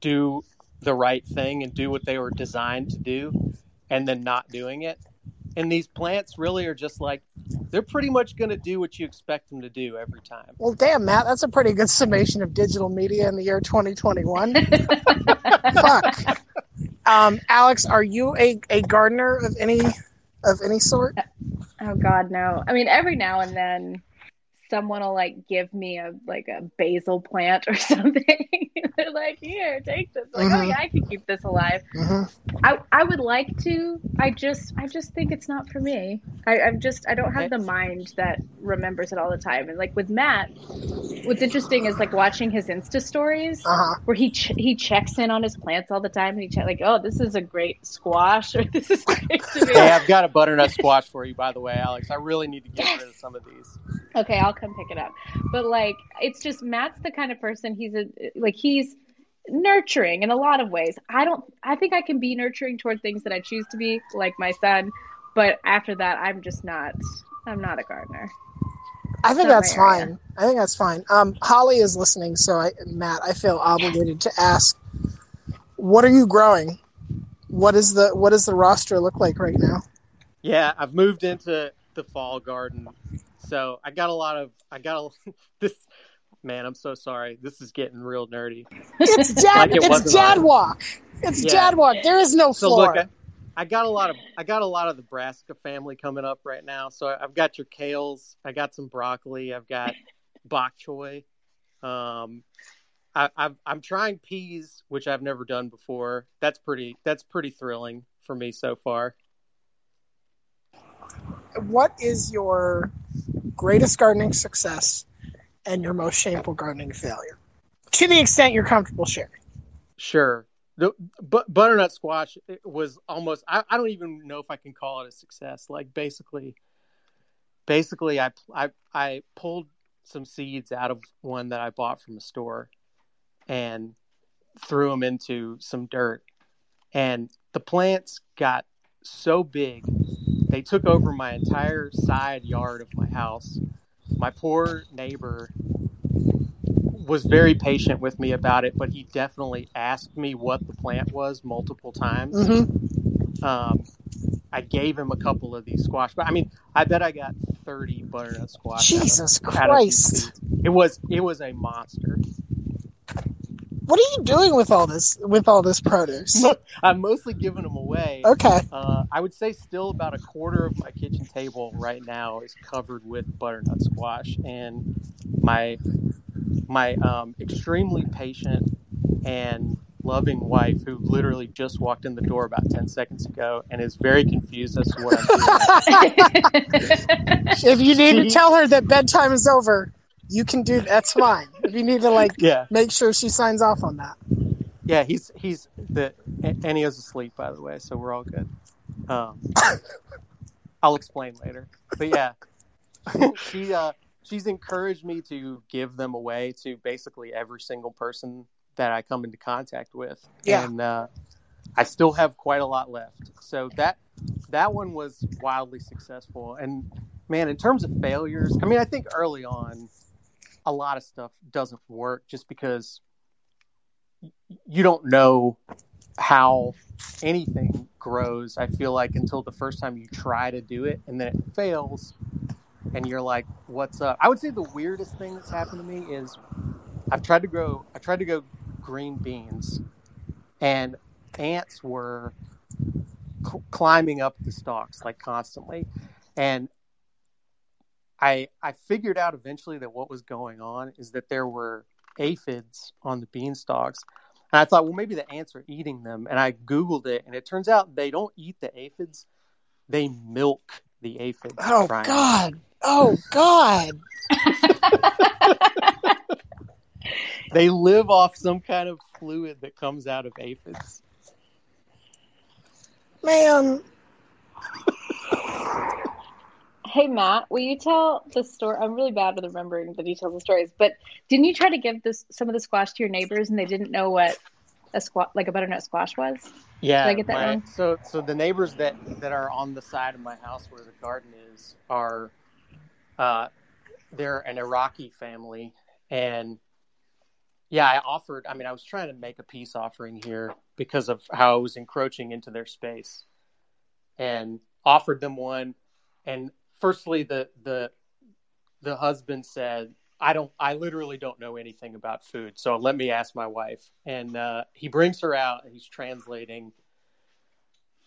do the right thing and do what they were designed to do and then not doing it. And these plants really are just like they're pretty much going to do what you expect them to do every time. Well, damn, Matt, that's a pretty good summation of digital media in the year 2021. Fuck. Um, Alex, are you a, a gardener of any of any sort? Oh God, no. I mean, every now and then, someone will like give me a like a basil plant or something. They're like, "Here, take this." Like, oh Mhm. yeah, I can keep this alive. hmm I I would like to. I just I just think it's not for me. I, I'm just I don't have the mind that remembers it all the time. And like with Matt, what's interesting is like watching his Insta stories Uh huh. where he ch- he checks in on his plants all the time and he check like, oh, this is a great squash or this is great tomato. Hey, I've got a butternut squash for you, by the way, Alex. I really need to get rid of some of these. Okay, I'll come pick it up. But like, it's just Matt's the kind of person. He's a like he's nurturing in a lot of ways. I don't. I think I can be nurturing toward things that I choose to be, like my son. But after that, I'm just not. I'm not a gardener. I think that's my area. fine. I think that's fine. Um, Holly is listening, so I, Matt, I feel obligated to ask, what are you growing? What is the what does the roster look like right now? Yeah, I've moved into the fall garden, so I got a lot of. I got a this. Man, I'm so sorry. This is getting real nerdy. It's dad. Like it it's wasn't dad on. walk. It's Yeah. dad walk. There is no So floor. look, I, I got a lot of I got a lot of the brassica family coming up right now. So I've got your kales, I got some broccoli, I've got bok choy. Um, I, I've, I'm trying peas, which I've never done before. That's pretty. That's pretty thrilling for me so far. What is your greatest gardening success and your most shameful gardening failure? To the extent you're comfortable sharing. Sure. The but butternut squash was almost I, I don't even know if I can call it a success. Like basically basically I I I pulled some seeds out of one that I bought from a store and threw them into some dirt. And the plants got so big, they took over my entire side yard of my house. My poor neighbor was very patient with me about it, but he definitely asked me what the plant was multiple times. Mm-hmm. Um, I gave him a couple of these squash, but I mean, I bet I got thirty butternut squash. out Jesus out of Christ! seeds. It was it was a monster. What are you doing with all this with all this produce? I'm mostly giving them away. Okay. Uh, I would say still about a quarter of my kitchen table right now is covered with butternut squash, and my my um, extremely patient and loving wife, who literally just walked in the door about ten seconds ago, and is very confused as to what I'm doing. If you need to tell her that bedtime is over, you can do that's fine. If you need to like yeah, make sure she signs off on that. yeah, he's he's the and he is asleep by the way, so we're all good. Um, I'll explain later, but yeah, she uh, she's encouraged me to give them away to basically every single person that I come into contact with, Yeah. and uh, I still have quite a lot left. So that that one was wildly successful, and man, in terms of failures, I mean, I think early on, a lot of stuff doesn't work just because you don't know how anything grows. I feel like until the first time you try to do it and then it fails, and you're like, "What's up?" I would say the weirdest thing that's happened to me is I've tried to grow. I tried to go green beans, and ants were cl- climbing up the stalks like constantly, and I I figured out eventually that what was going on is that there were aphids on the beanstalks. And I thought, well, maybe the ants are eating them. And I Googled it, and it turns out they don't eat the aphids, they milk the aphids. Oh Brian. God! Oh God! They live off some kind of fluid that comes out of aphids. Man, Hey Matt, will you tell the story? I'm really bad with remembering the details of stories, but didn't you try to give this some of the squash to your neighbors and they didn't know what a squash like a butternut squash was? Yeah. Did I get that my- wrong? So, so the neighbors that that are on the side of my house where the garden is are, uh, they're an Iraqi family, and yeah, I offered. I mean, I was trying to make a peace offering here because of how I was encroaching into their space, and offered them one. And firstly, the the the husband said, I don't, I literally don't know anything about food. So let me ask my wife. And uh, he brings her out and he's translating.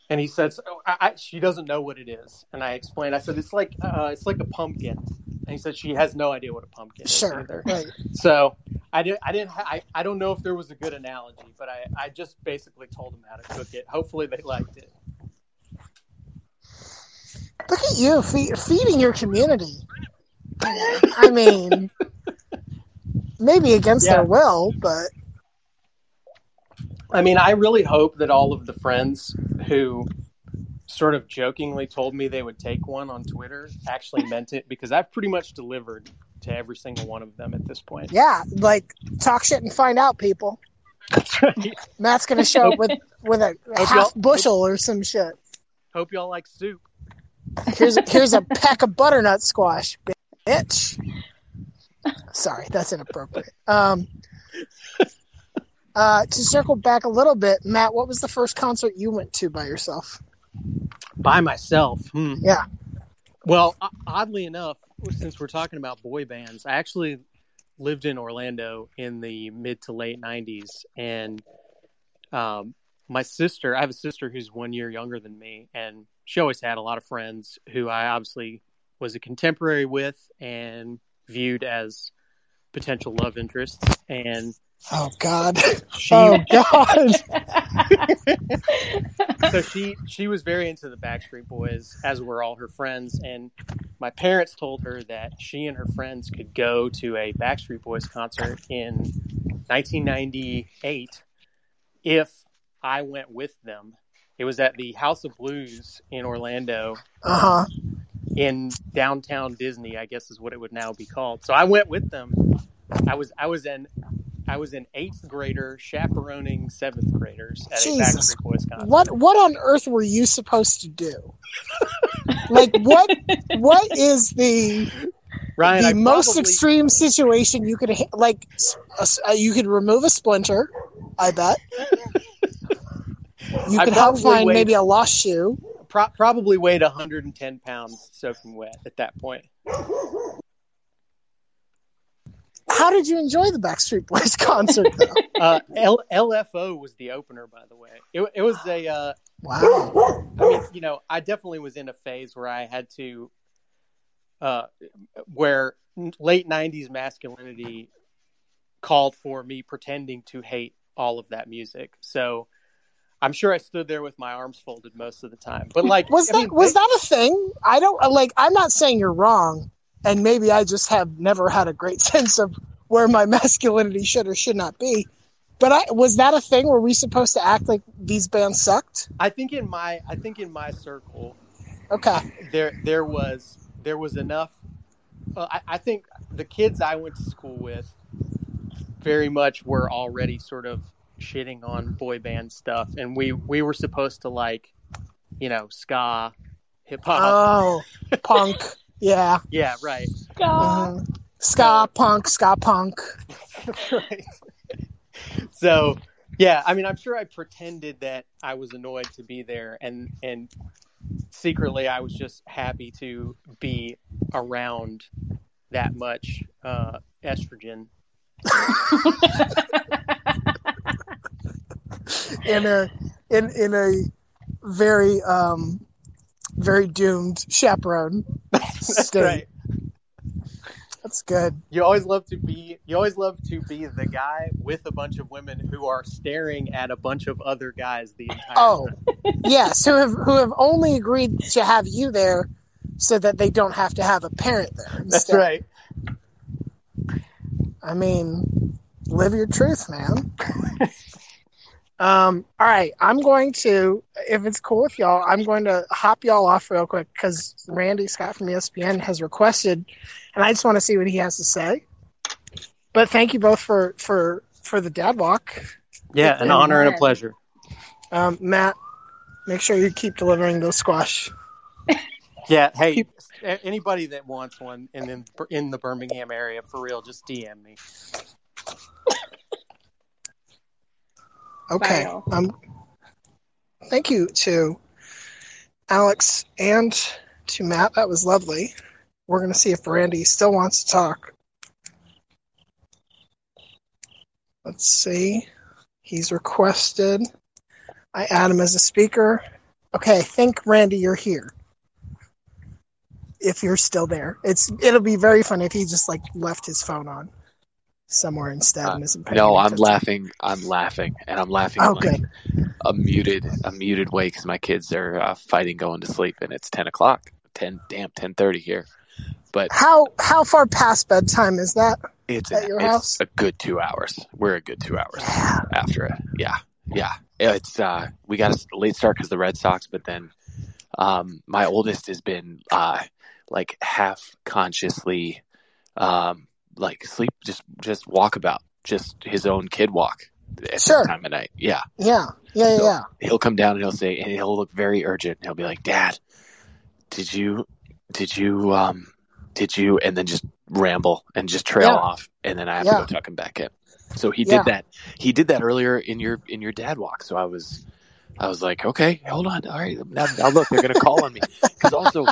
And he says, oh, I, I, she doesn't know what it is. And I explained, I said, it's like, uh, it's like a pumpkin. And he said, she has no idea what a pumpkin is sure. either. Right. So I didn't, I didn't, ha- I, I don't know if there was a good analogy, but I, I just basically told him how to cook it. Hopefully they liked it. Look at you fe- feeding your community. I mean, maybe against Yeah. their will, but I mean, I really hope that all of the friends who sort of jokingly told me they would take one on Twitter actually meant it because I've pretty much delivered to every single one of them at this point. yeah, like talk shit and find out, people. Matt's gonna show up with with a Hope half bushel or some shit. hope y'all like soup. Here's here's a peck of butternut squash, bitch. Sorry, that's inappropriate. Um, uh, to circle back a little bit, Matt, what was the first concert you went to by yourself? By myself. Hmm. Yeah. Well, oddly enough, since we're talking about boy bands, I actually lived in Orlando in the mid to late 90s. And um, my sister, I have a sister who's one year younger than me, and she always had a lot of friends who I obviously was a contemporary with and viewed as potential love interests. And Oh God! she, Oh God! so she she was very into the Backstreet Boys, as were all her friends. And my parents told her that she and her friends could go to a Backstreet Boys concert in 1998 if I went with them. It was at the House of Blues in Orlando, Uh huh. in downtown Disney, I guess is what it would now be called. So I went with them. I was I was in I was an eighth grader chaperoning seventh graders at Jesus. a Backstreet Boys. What what on earth were you supposed to do? like what what is the Ryan, the I most probably- extreme situation you could like s- a s- uh, you could remove a splinter i bet you I could help find weighed- maybe a lost shoe pro- probably weighed 110 pounds soaking wet at that point. how did you enjoy the backstreet boys concert though Uh, L- LFO was the opener, by the way. It, it was a. Uh, wow I mean, you know, I definitely was in a phase where I had to, uh, where late '90s masculinity called for me pretending to hate all of that music. So I'm sure I stood there with my arms folded most of the time. But like, was I that mean, was they- that a thing i don't uh, like i'm not saying you're wrong and maybe i just have never had a great sense of where my masculinity should or should not be but I, was that a thing? Were we supposed to act like these bands sucked? I think in my, I think in my circle, Okay. there there was there was enough. Well, I, I think the kids I went to school with very much were already sort of shitting on boy band stuff, and we we were supposed to like, you know, ska, hip hop. Oh, punk. Yeah. yeah, right. God. Mhm. Ska punk, ska punk. right. So, yeah, I mean, I'm sure I pretended that I was annoyed to be there, and and secretly I was just happy to be around that much uh, estrogen. in a in in a very um very doomed chaperone. That's state. right. That's good. You always love to be. You always love to be the guy with a bunch of women who are staring at a bunch of other guys the entire Oh, time. yes, who have who have only agreed to have you there so that they don't have to have a parent there. That's right. I mean, live your truth, man. um, all right, I'm going to, if it's cool with y'all, I'm going to hop y'all off real quick because Randy Scott from ESPN has requested, and I just want to see what he has to say. But thank you both for for for the dad walk, Yeah, an honor and a pleasure. um, Matt. Make sure you keep delivering those squash. Yeah. Hey, a- anybody that wants one and then in the Birmingham area for real, just DM me. Okay. Bye. Um, thank you to Alex and to Matt. That was lovely. We're going to see if Randy still wants to talk. Let's see. He's requested. I add him as a speaker. Okay, I think Randy, you're here. If you're still there, it's it'll be very funny if he just like left his phone on somewhere instead and isn't paying No, I'm laughing. I'm laughing, and I'm laughing Oh, like good. a muted, a muted way because my kids are uh, fighting going to sleep, and it's ten o'clock. Ten, damn, ten thirty here. But How how far past bedtime is that? it's At an- your it's house? a good two hours. We're a good two hours Yeah. after it. Yeah, yeah. It's uh, we got a late start because the Red Sox, but then um, my oldest has been uh, like half consciously, um, like sleep, just just walk about, just his own kid walk at Sure. time of night. Yeah. Yeah. Yeah. Yeah. So- yeah. he'll come down and he'll say and he'll look very urgent he'll be like dad did you did you um did you and then just ramble and just trail Yeah. off and then i have Yeah. to go tuck him back in so he Yeah. did that he did that earlier in your in your dad walk so i was i was like okay hold on all right now, now look they're gonna call on me because also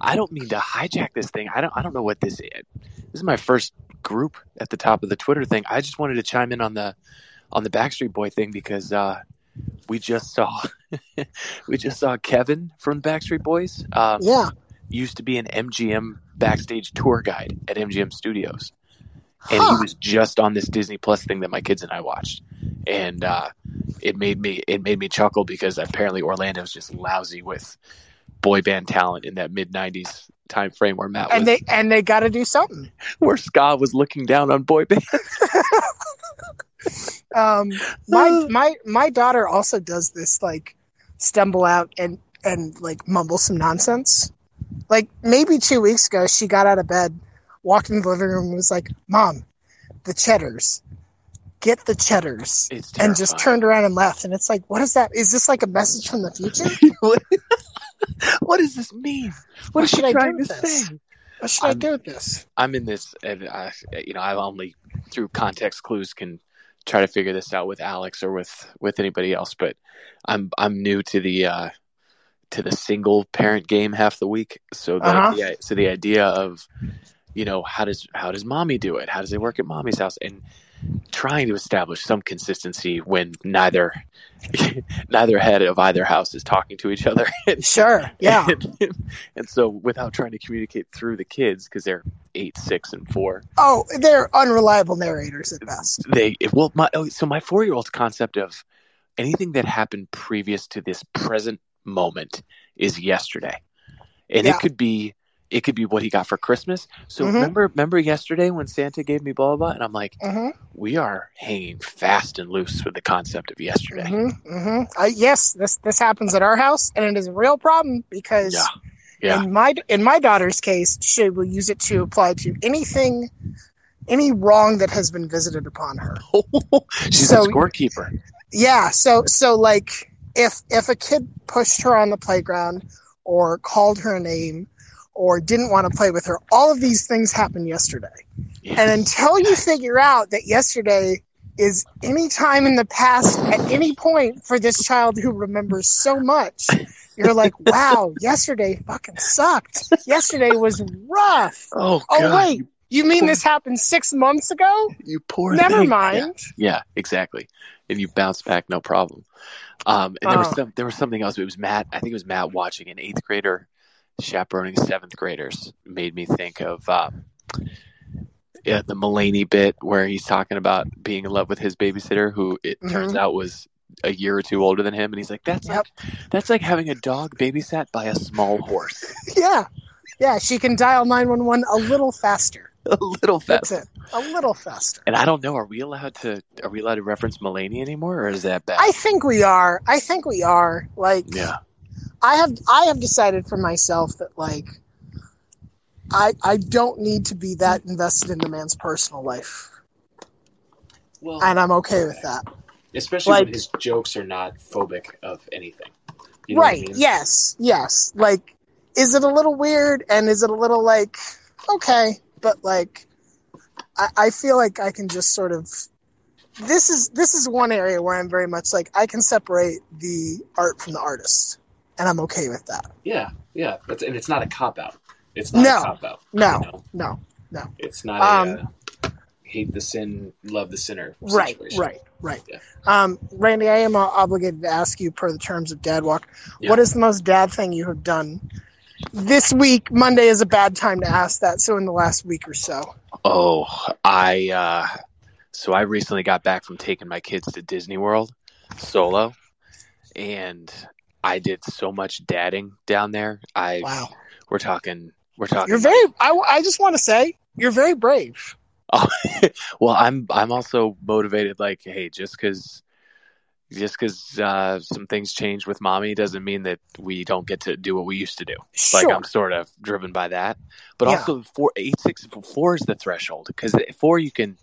i don't mean to hijack this thing i don't i don't know what this is this is my first group at the top of the twitter thing i just wanted to chime in on the on the backstreet boy thing because uh we just saw we just saw Kevin from Backstreet Boys. Um, Yeah. used to be an MGM backstage tour guide at MGM Studios, and Huh. he was just on this Disney Plus thing that my kids and I watched, and uh, it made me it made me chuckle because apparently Orlando's just lousy with boy band talent in that mid '90s time frame where Matt And was they and they got to do something. where ska was looking down on boy band. Um, my my my daughter also does this like stumble out and and like mumble some nonsense. like maybe two weeks ago, she got out of bed, walked into the living room, and was like, "Mom, the cheddars." Get the cheddars, and just turned around and left. And it's like, what is that? Is this like a message from the future? What, what does this mean? What What is should she I do trying to with this? say? What should i I'm- do with this? I'm in this, and I, you know, I only through context clues can try to figure this out with Alex or with with anybody else. But I'm I'm new to the uh, to the single parent game half the week. So the, Uh-huh. the so the idea of you know how does how does mommy do it? How does it work at mommy's house? And trying to establish some consistency when neither neither head of either house is talking to each other. And- Sure. Yeah. and, and so without trying to communicate through the kids because they're eight six and four Oh, they're unreliable narrators at best. they well my oh, so my four year old's concept of anything that happened previous to this present moment is yesterday and Yeah. it could be it could be what he got for christmas. So Mhm. remember remember yesterday when santa gave me blah blah blah? And i'm like hmm we are hanging fast and loose with the concept of yesterday. Hmm hmm I, yes, this this happens at our house, and it is a real problem because yeah. Yeah. in my in my daughter's case, she will use it to apply to anything, any wrong that has been visited upon her. she's So- a scorekeeper. Yeah. So so like if if a kid pushed her on the playground or called her a name or didn't want to play with her, all of these things happened yesterday. Yes. And until you figure out that yesterday is any time in the past at any point for this child who remembers so much, you're like, wow, yesterday fucking sucked. Yesterday was rough. oh, Oh, God, wait. you, mean this happened six months ago? you poor Never thing. mind. Yeah. Yeah, exactly. And you bounce back, no problem. Um, and there was Oh. some, there was something else. It was Matt. I think it was Matt watching an eighth grader chaperoning seventh graders. Made me think of um, yeah, the Mulaney bit where he's talking about being in love with his babysitter, who it turns Mhm. out was a year or two older than him, and he's like, "That's Yep. like that's like having a dog babysat by a small horse, Yeah. Yeah, she can dial 911 a little faster. a little That's it. A little faster. And I don't know. Are we allowed to? Are we allowed to reference Mulaney anymore, or is that bad? I think we are. I think we are. Like yeah. I have I have decided for myself that like I I don't need to be that invested in the man's personal life. Well, And I'm okay with that. especially like- when his jokes are not phobic of anything. You know what I right. mean? Yes. Yes. Like is it a little weird and is it a little like okay, but like I, I feel like I can just sort of this is this is one area where I'm very much like I can separate the art from the artist. And I'm okay with that. Yeah, yeah. That's, and it's not a cop out. It's not No. a cop out. No. No. No. It's not Um, a uh, hate the sin, love the sinner. Right, situation. right, right. Yeah. Um, Randy, I am uh, obligated to ask you, per the terms of Dad Walk, Yeah. what is the most dad thing you have done this week? Monday is a bad time to ask that. So, in the last week or so, Oh, I uh so I recently got back from taking my kids to Disney World solo and I did so much dadding down there. I wow, we're talking we're talking you're very. I, I just want to say you're very brave. Oh, well, I'm I'm also motivated like hey, just cuz just cuz uh some things change with mommy doesn't mean that we don't get to do what we used to do. Sure. Like I'm sort of driven by that, but Yeah. also four eight six four is the threshold because four you can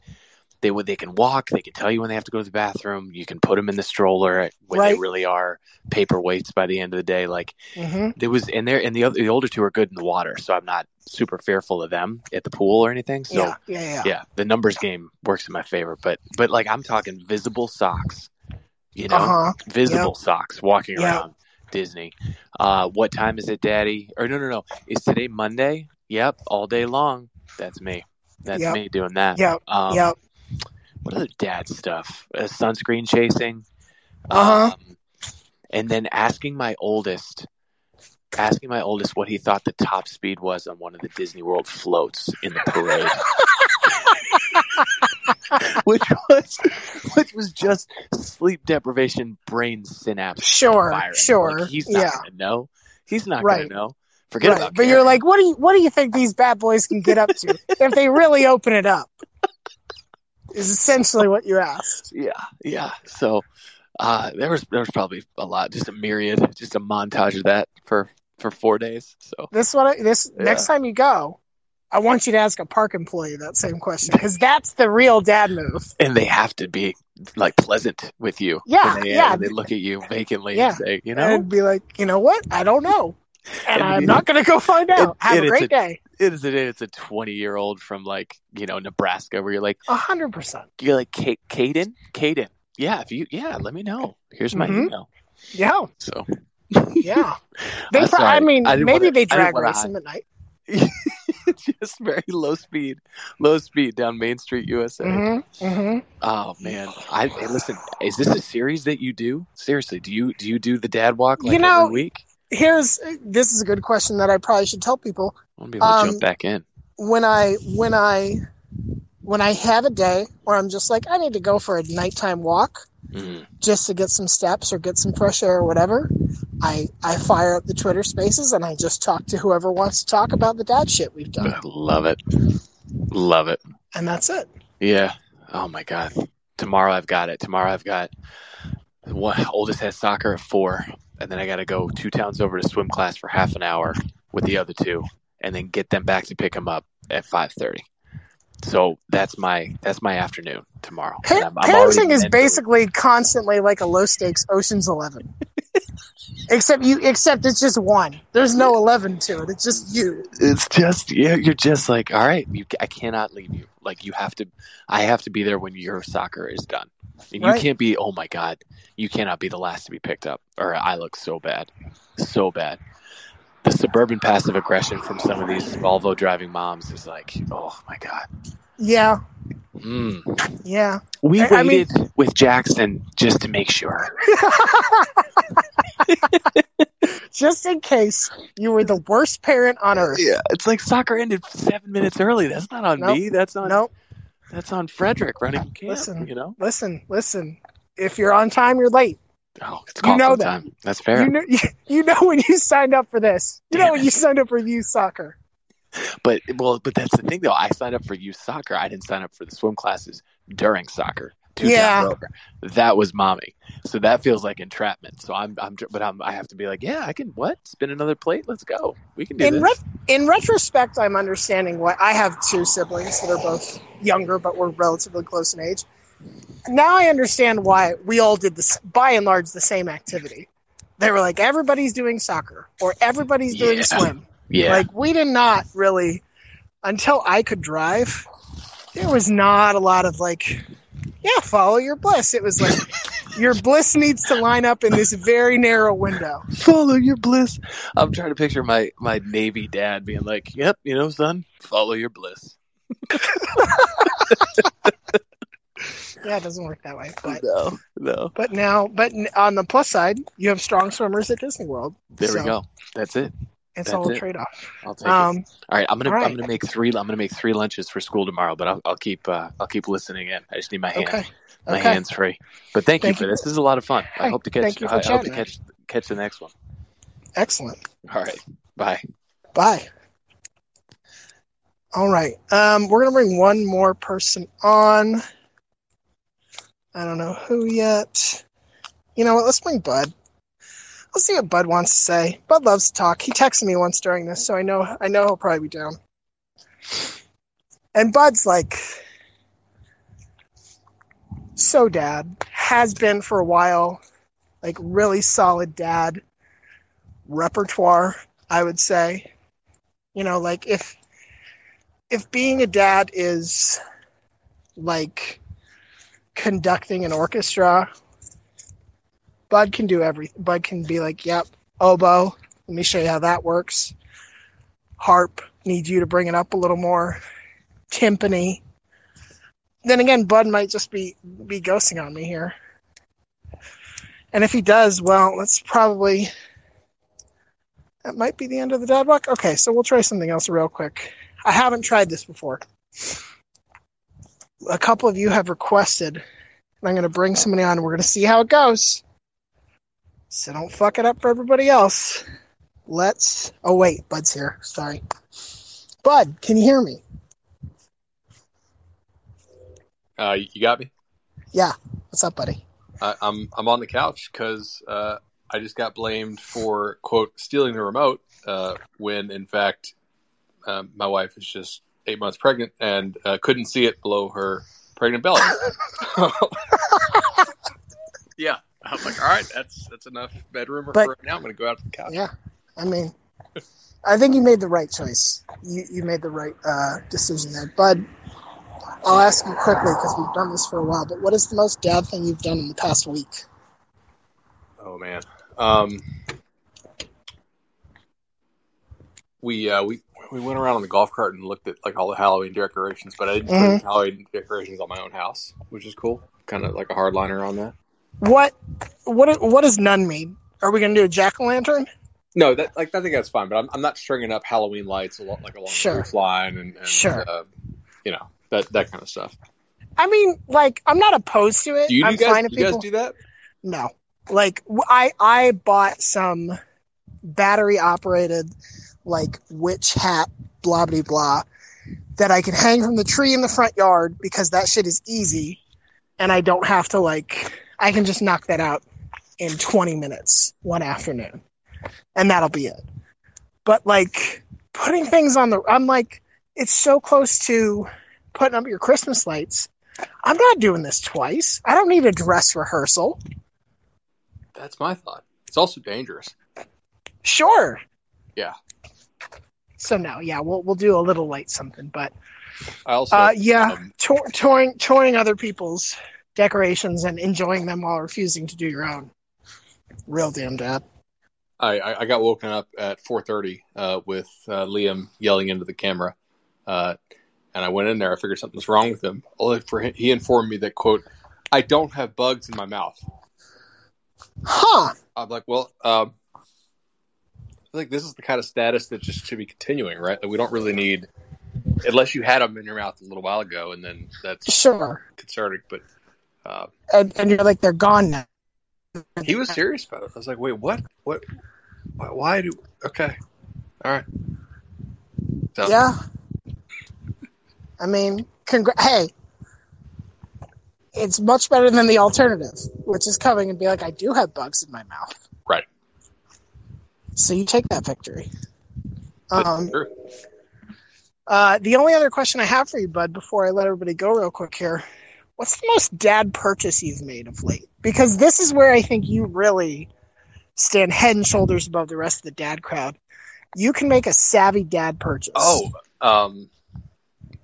they would they can walk they can tell you when they have to go to the bathroom you can put them in the stroller when they really are paperweights by the end of the day like hmm there was and there and the other the older two are good in the water so I'm not super fearful of them at the pool or anything so yeah, yeah, yeah, yeah the numbers game works in my favor but but like I'm talking visible socks you know Uh huh. visible socks walking Yep. around Disney. Uh, what time is it, Daddy? Or no, no, no. Is today Monday? Yep, all day long. That's me. That's Yep. me doing that. Yep. Um, yep. What other dad stuff? Uh, sunscreen chasing. Uh-huh. Um, and then asking my oldest, asking my oldest what he thought the top speed was on one of the Disney World floats in the parade. which was which was just sleep deprivation brain synapse Sure. firing. Sure. Like, he's not yeah. gonna know. He's not Right. gonna know. Forget Right. about But you're like, what do you what do you think these bad boys can get up to if they really open it up? Is essentially what you asked. yeah, yeah. So uh, there was there was probably a lot, just a myriad, just a montage of that for for four days. So This what I, this Yeah. next time you go, I want you to ask a park employee that same question because that's the real dad move. and they have to be like pleasant with you. Yeah, they, yeah. they look at you vacantly Yeah. and say, you know, And be like, you know what? I don't know, and, And I'm not going to go find out. it- Have it a great a- day. it is a it's a twenty year old from like you know Nebraska where you're like hundred percent. you're like Ka- Caden, Caden. Yeah, if you yeah, let me know. Here's my Mhm. email. Yeah, So yeah. They. Pro- I mean, I maybe wanna- they drag race hide. him at night. just very low speed, low speed down Main Street, USA. Mm-hmm. Mm-hmm. Oh man, I hey, listen. Is this a series that you do? Seriously, do you do you do the dad walk like You know- every week? Here's this is a good question that I probably should tell people. I want to be able to um, jump back in. when I when I when I have a day where I'm just like I need to go for a nighttime walk Mm. just to get some steps or get some fresh air or whatever, I I fire up the Twitter Spaces and I just talk to whoever wants to talk about the dad shit we've done, Love it, love it. and that's it. Yeah. Oh my god. Tomorrow I've got it. Tomorrow I've got one oldest has soccer at four, and then I got to go two towns over to swim class for half an hour with the other two, and then get them back to pick them up at five thirty. So that's my that's my afternoon tomorrow. Pa- I'm- I'm parenting is basically constantly like a low stakes Ocean's Eleven, except you except it's just one. There's no eleven to it. It's just you. it's just yeah, you're just like all right. You, I cannot leave you. Like you have to. I have to be there when your soccer is done. And you can't be. Oh my god, you cannot be the last to be picked up, or I look so bad, so bad. The suburban passive aggression from some of these Volvo driving moms is like, oh my god. Yeah, Mm. yeah. We I- I mean- waited with Jackson just to make sure. just in case you were the worst parent on earth. Yeah, it's like soccer ended seven minutes early. That's not on Nope. me. That's on Nope. that's on Frederick running camp. Listen. you know. Listen, listen. If you're on time, you're late. Oh, it's You know that. time. That's fair. You know, you, you know when you signed up for this. You know when it. you signed up for youth soccer. But well, but that's the thing though. I signed up for youth soccer. I didn't sign up for the swim classes during soccer. Yeah. That was mommy. So that feels like entrapment. So I'm, I'm, but I'm, I have to be like, yeah, I can. What? Spin another plate. Let's go. We can do In this. ret- in retrospect, I'm understanding why I have two siblings that are both younger, but we're relatively close in age. Now I understand why we all did this, by and large, the same activity. They were like, everybody's doing soccer or everybody's doing Yeah. swim. yeah. Like we did not really until I could drive. There was not a lot of like, yeah, follow your bliss. It was like your bliss needs to line up in this very narrow window. follow your bliss. I'm trying to picture my my Navy dad being like, "Yep, you know, son, follow your bliss." Yeah, it doesn't work that way. But No, no. but now, but on the plus side, you have strong swimmers at Disney World. There we go. That's it. It's That's all a trade off. I'll take it. Um, All right, I'm gonna right. I'm gonna make three. I'm gonna make three lunches for school tomorrow, but I'll, I'll keep uh, I'll keep listening in. I just need my hand, okay. my okay. hands free. But thank, Thank you for you. this. This is a lot of fun. I hope to catch. for I hope to catch catch the next one. Excellent. All right, bye. Bye. All right. Um, we're gonna bring one more person on. I don't know who yet. You know what? Let's bring Bud. Let's see what Bud wants to say. Bud loves to talk. He texted me once during this, so I know I know he'll probably be down. And Bud's like so dad has been for a while, like really solid dad repertoire. I would say, you know, like if if being a dad is like conducting an orchestra, Bud can do everything. Bud can be like, "Yep, oboe. Let me show you how that works." Harp need you to bring it up a little more. Timpani. Then again, Bud might just be be ghosting on me here. And if he does, well, let's probably that might be the end of the dad walk. Okay, so we'll try something else real quick. I haven't tried this before. A couple of you have requested, and I'm going to bring somebody on. and We're going to see how it goes. So don't fuck it up for everybody else. Let's. Oh wait, Bud's here. Sorry, Bud. Can you hear me? Uh, you got me. Yeah. What's up, buddy? I, I'm I'm on the couch because uh, I just got blamed for quote stealing the remote uh, when in fact um, my wife is just eight months pregnant and uh, couldn't see it below her pregnant belly. yeah, I was like, all right, that's that's enough bedroom But- for right now. I'm going to go out to the couch. Yeah, I mean, I think you made the right choice. You you made the right uh, decision there, Bud. I'll ask you quickly because we've done this for a while. But what is the most dad thing you've done in the past week? Oh man. Um, we uh, we we went around on the golf cart and looked at like all the Halloween decorations, but I didn't put any Halloween decorations on my own house, which is cool. Kind of like a hardliner on that. What what what does none mean? Are we gonna do a jack o' lantern? No, that like I think that's fine, but I'm, I'm not stringing up Halloween lights along, like along Sure. the roof line and, and Sure. uh, you know that that kind of stuff. I mean, like I'm not opposed to it. Do you, do I'm guys fine if you guys people. do that? No, like I I bought some battery operated like witch hat blah blah blah that I can hang from the tree in the front yard because that shit is easy and I don't have to like I can just knock that out in 20 minutes one afternoon and that'll be it. But like putting things on the I'm like it's so close to putting up your Christmas lights. I'm not doing this twice. I don't need a dress rehearsal. That's my thought. It's also dangerous. Sure. Yeah. So no, yeah, we'll we'll do a little light something, but I also uh, yeah, um, tour, touring touring other people's decorations and enjoying them while refusing to do your own. Real damn dad. I, I got woken up at 4:30 uh, with uh, Liam yelling into the camera, uh, and I went in there. I figured something's wrong with him. Only for him, he informed me that quote, "I don't have bugs in my mouth." Huh? I'm like, well, um, feel like this is the kind of status that just should be continuing, right? That we don't really need, unless you had them in your mouth a little while ago, and then that's Sure. concerning. But uh, And, and you're like they're gone now. he was serious about it. I was like, wait, what? What? Why, why do? Okay, all right. So, Yeah. I mean, congr- hey, it's much better than the alternative, which is coming and be like, I do have bugs in my mouth. Right. So you take that victory. Um, sure. Uh, the only other question I have for you, Bud, before I let everybody go real quick here, what's the most dad purchase you've made of late? Because this is where I think you really stand head and shoulders above the rest of the dad crowd. You can make a savvy dad purchase. Oh, um,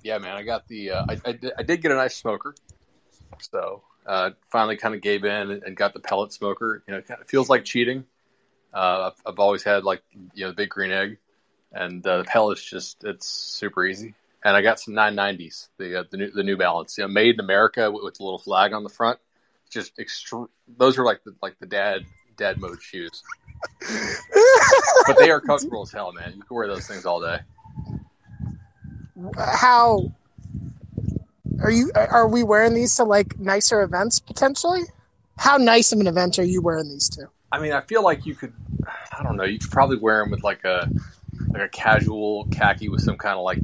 yeah, man. I got the. Uh, I, I, did, I did get a nice smoker, so uh, finally kind of gave in and, and got the pellet smoker. You know, it kind of feels like cheating. Uh, I've, I've always had like you know the big green egg, and uh, the pellet's just it's super easy. And I got some 990s, the uh, the new the New Balance, you know, made in America with, with the little flag on the front. Just extra. Those are like the like the dad dad mode shoes, but they are comfortable as hell, man. You can wear those things all day. How are you? Are we wearing these to like nicer events potentially? How nice of an event are you wearing these to? I mean, I feel like you could. I don't know. You could probably wear them with like a like a casual khaki with some kind of like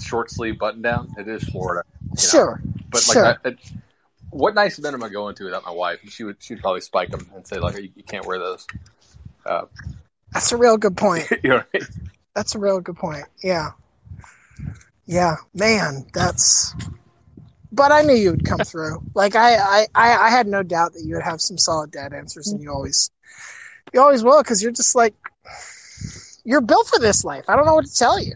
short sleeve button down. It is Florida, Sure. but Sure. like, I, I, what nice event am I going to without my wife? She would she'd probably spike them and say like, you, you can't wear those. Uh, That's a real good point. you know, what I mean? That's a real good point. Yeah. Yeah, man, that's. But I knew you would come through. Like I, I, I, I had no doubt that you would have some solid dad answers, and you always, you always will, because you're just like, you're built for this life. I don't know what to tell you.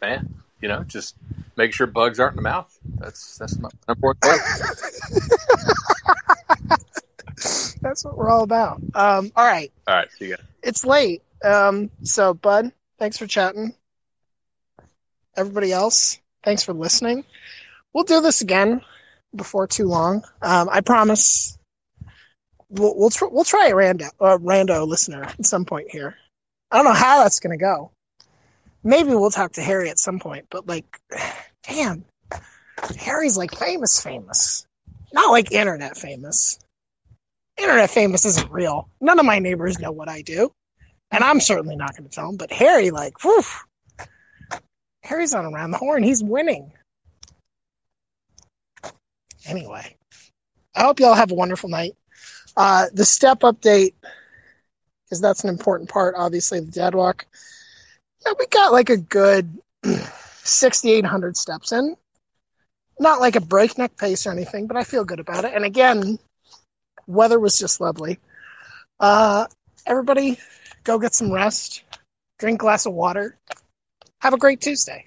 man. You know, just make sure bugs aren't in the mouth. That's that's my number one. That's what we're all about. Um, all right, All right, see you guys. it's late. Um, so Bud, thanks for chatting. Everybody else, thanks for listening. We'll do this again before too long. Um, I promise. We'll we'll, tr- we'll try a rando uh, rando listener at some point here. I don't know how that's gonna go. Maybe we'll talk to Harry at some point, but like, damn, Harry's like famous, famous, not like internet famous. Internet famous isn't real. None of my neighbors know what I do, and I'm certainly not going to tell them. But Harry, like, whew, Harry's on around the horn. He's winning. Anyway, I hope y'all have a wonderful night. Uh, the step update because that's an important part, obviously, the dead walk. Yeah, we got like a good 6,800 steps in. Not like a breakneck pace or anything, but I feel good about it. And again, weather was just lovely. Uh, everybody, go get some rest, drink a glass of water. Have a great Tuesday.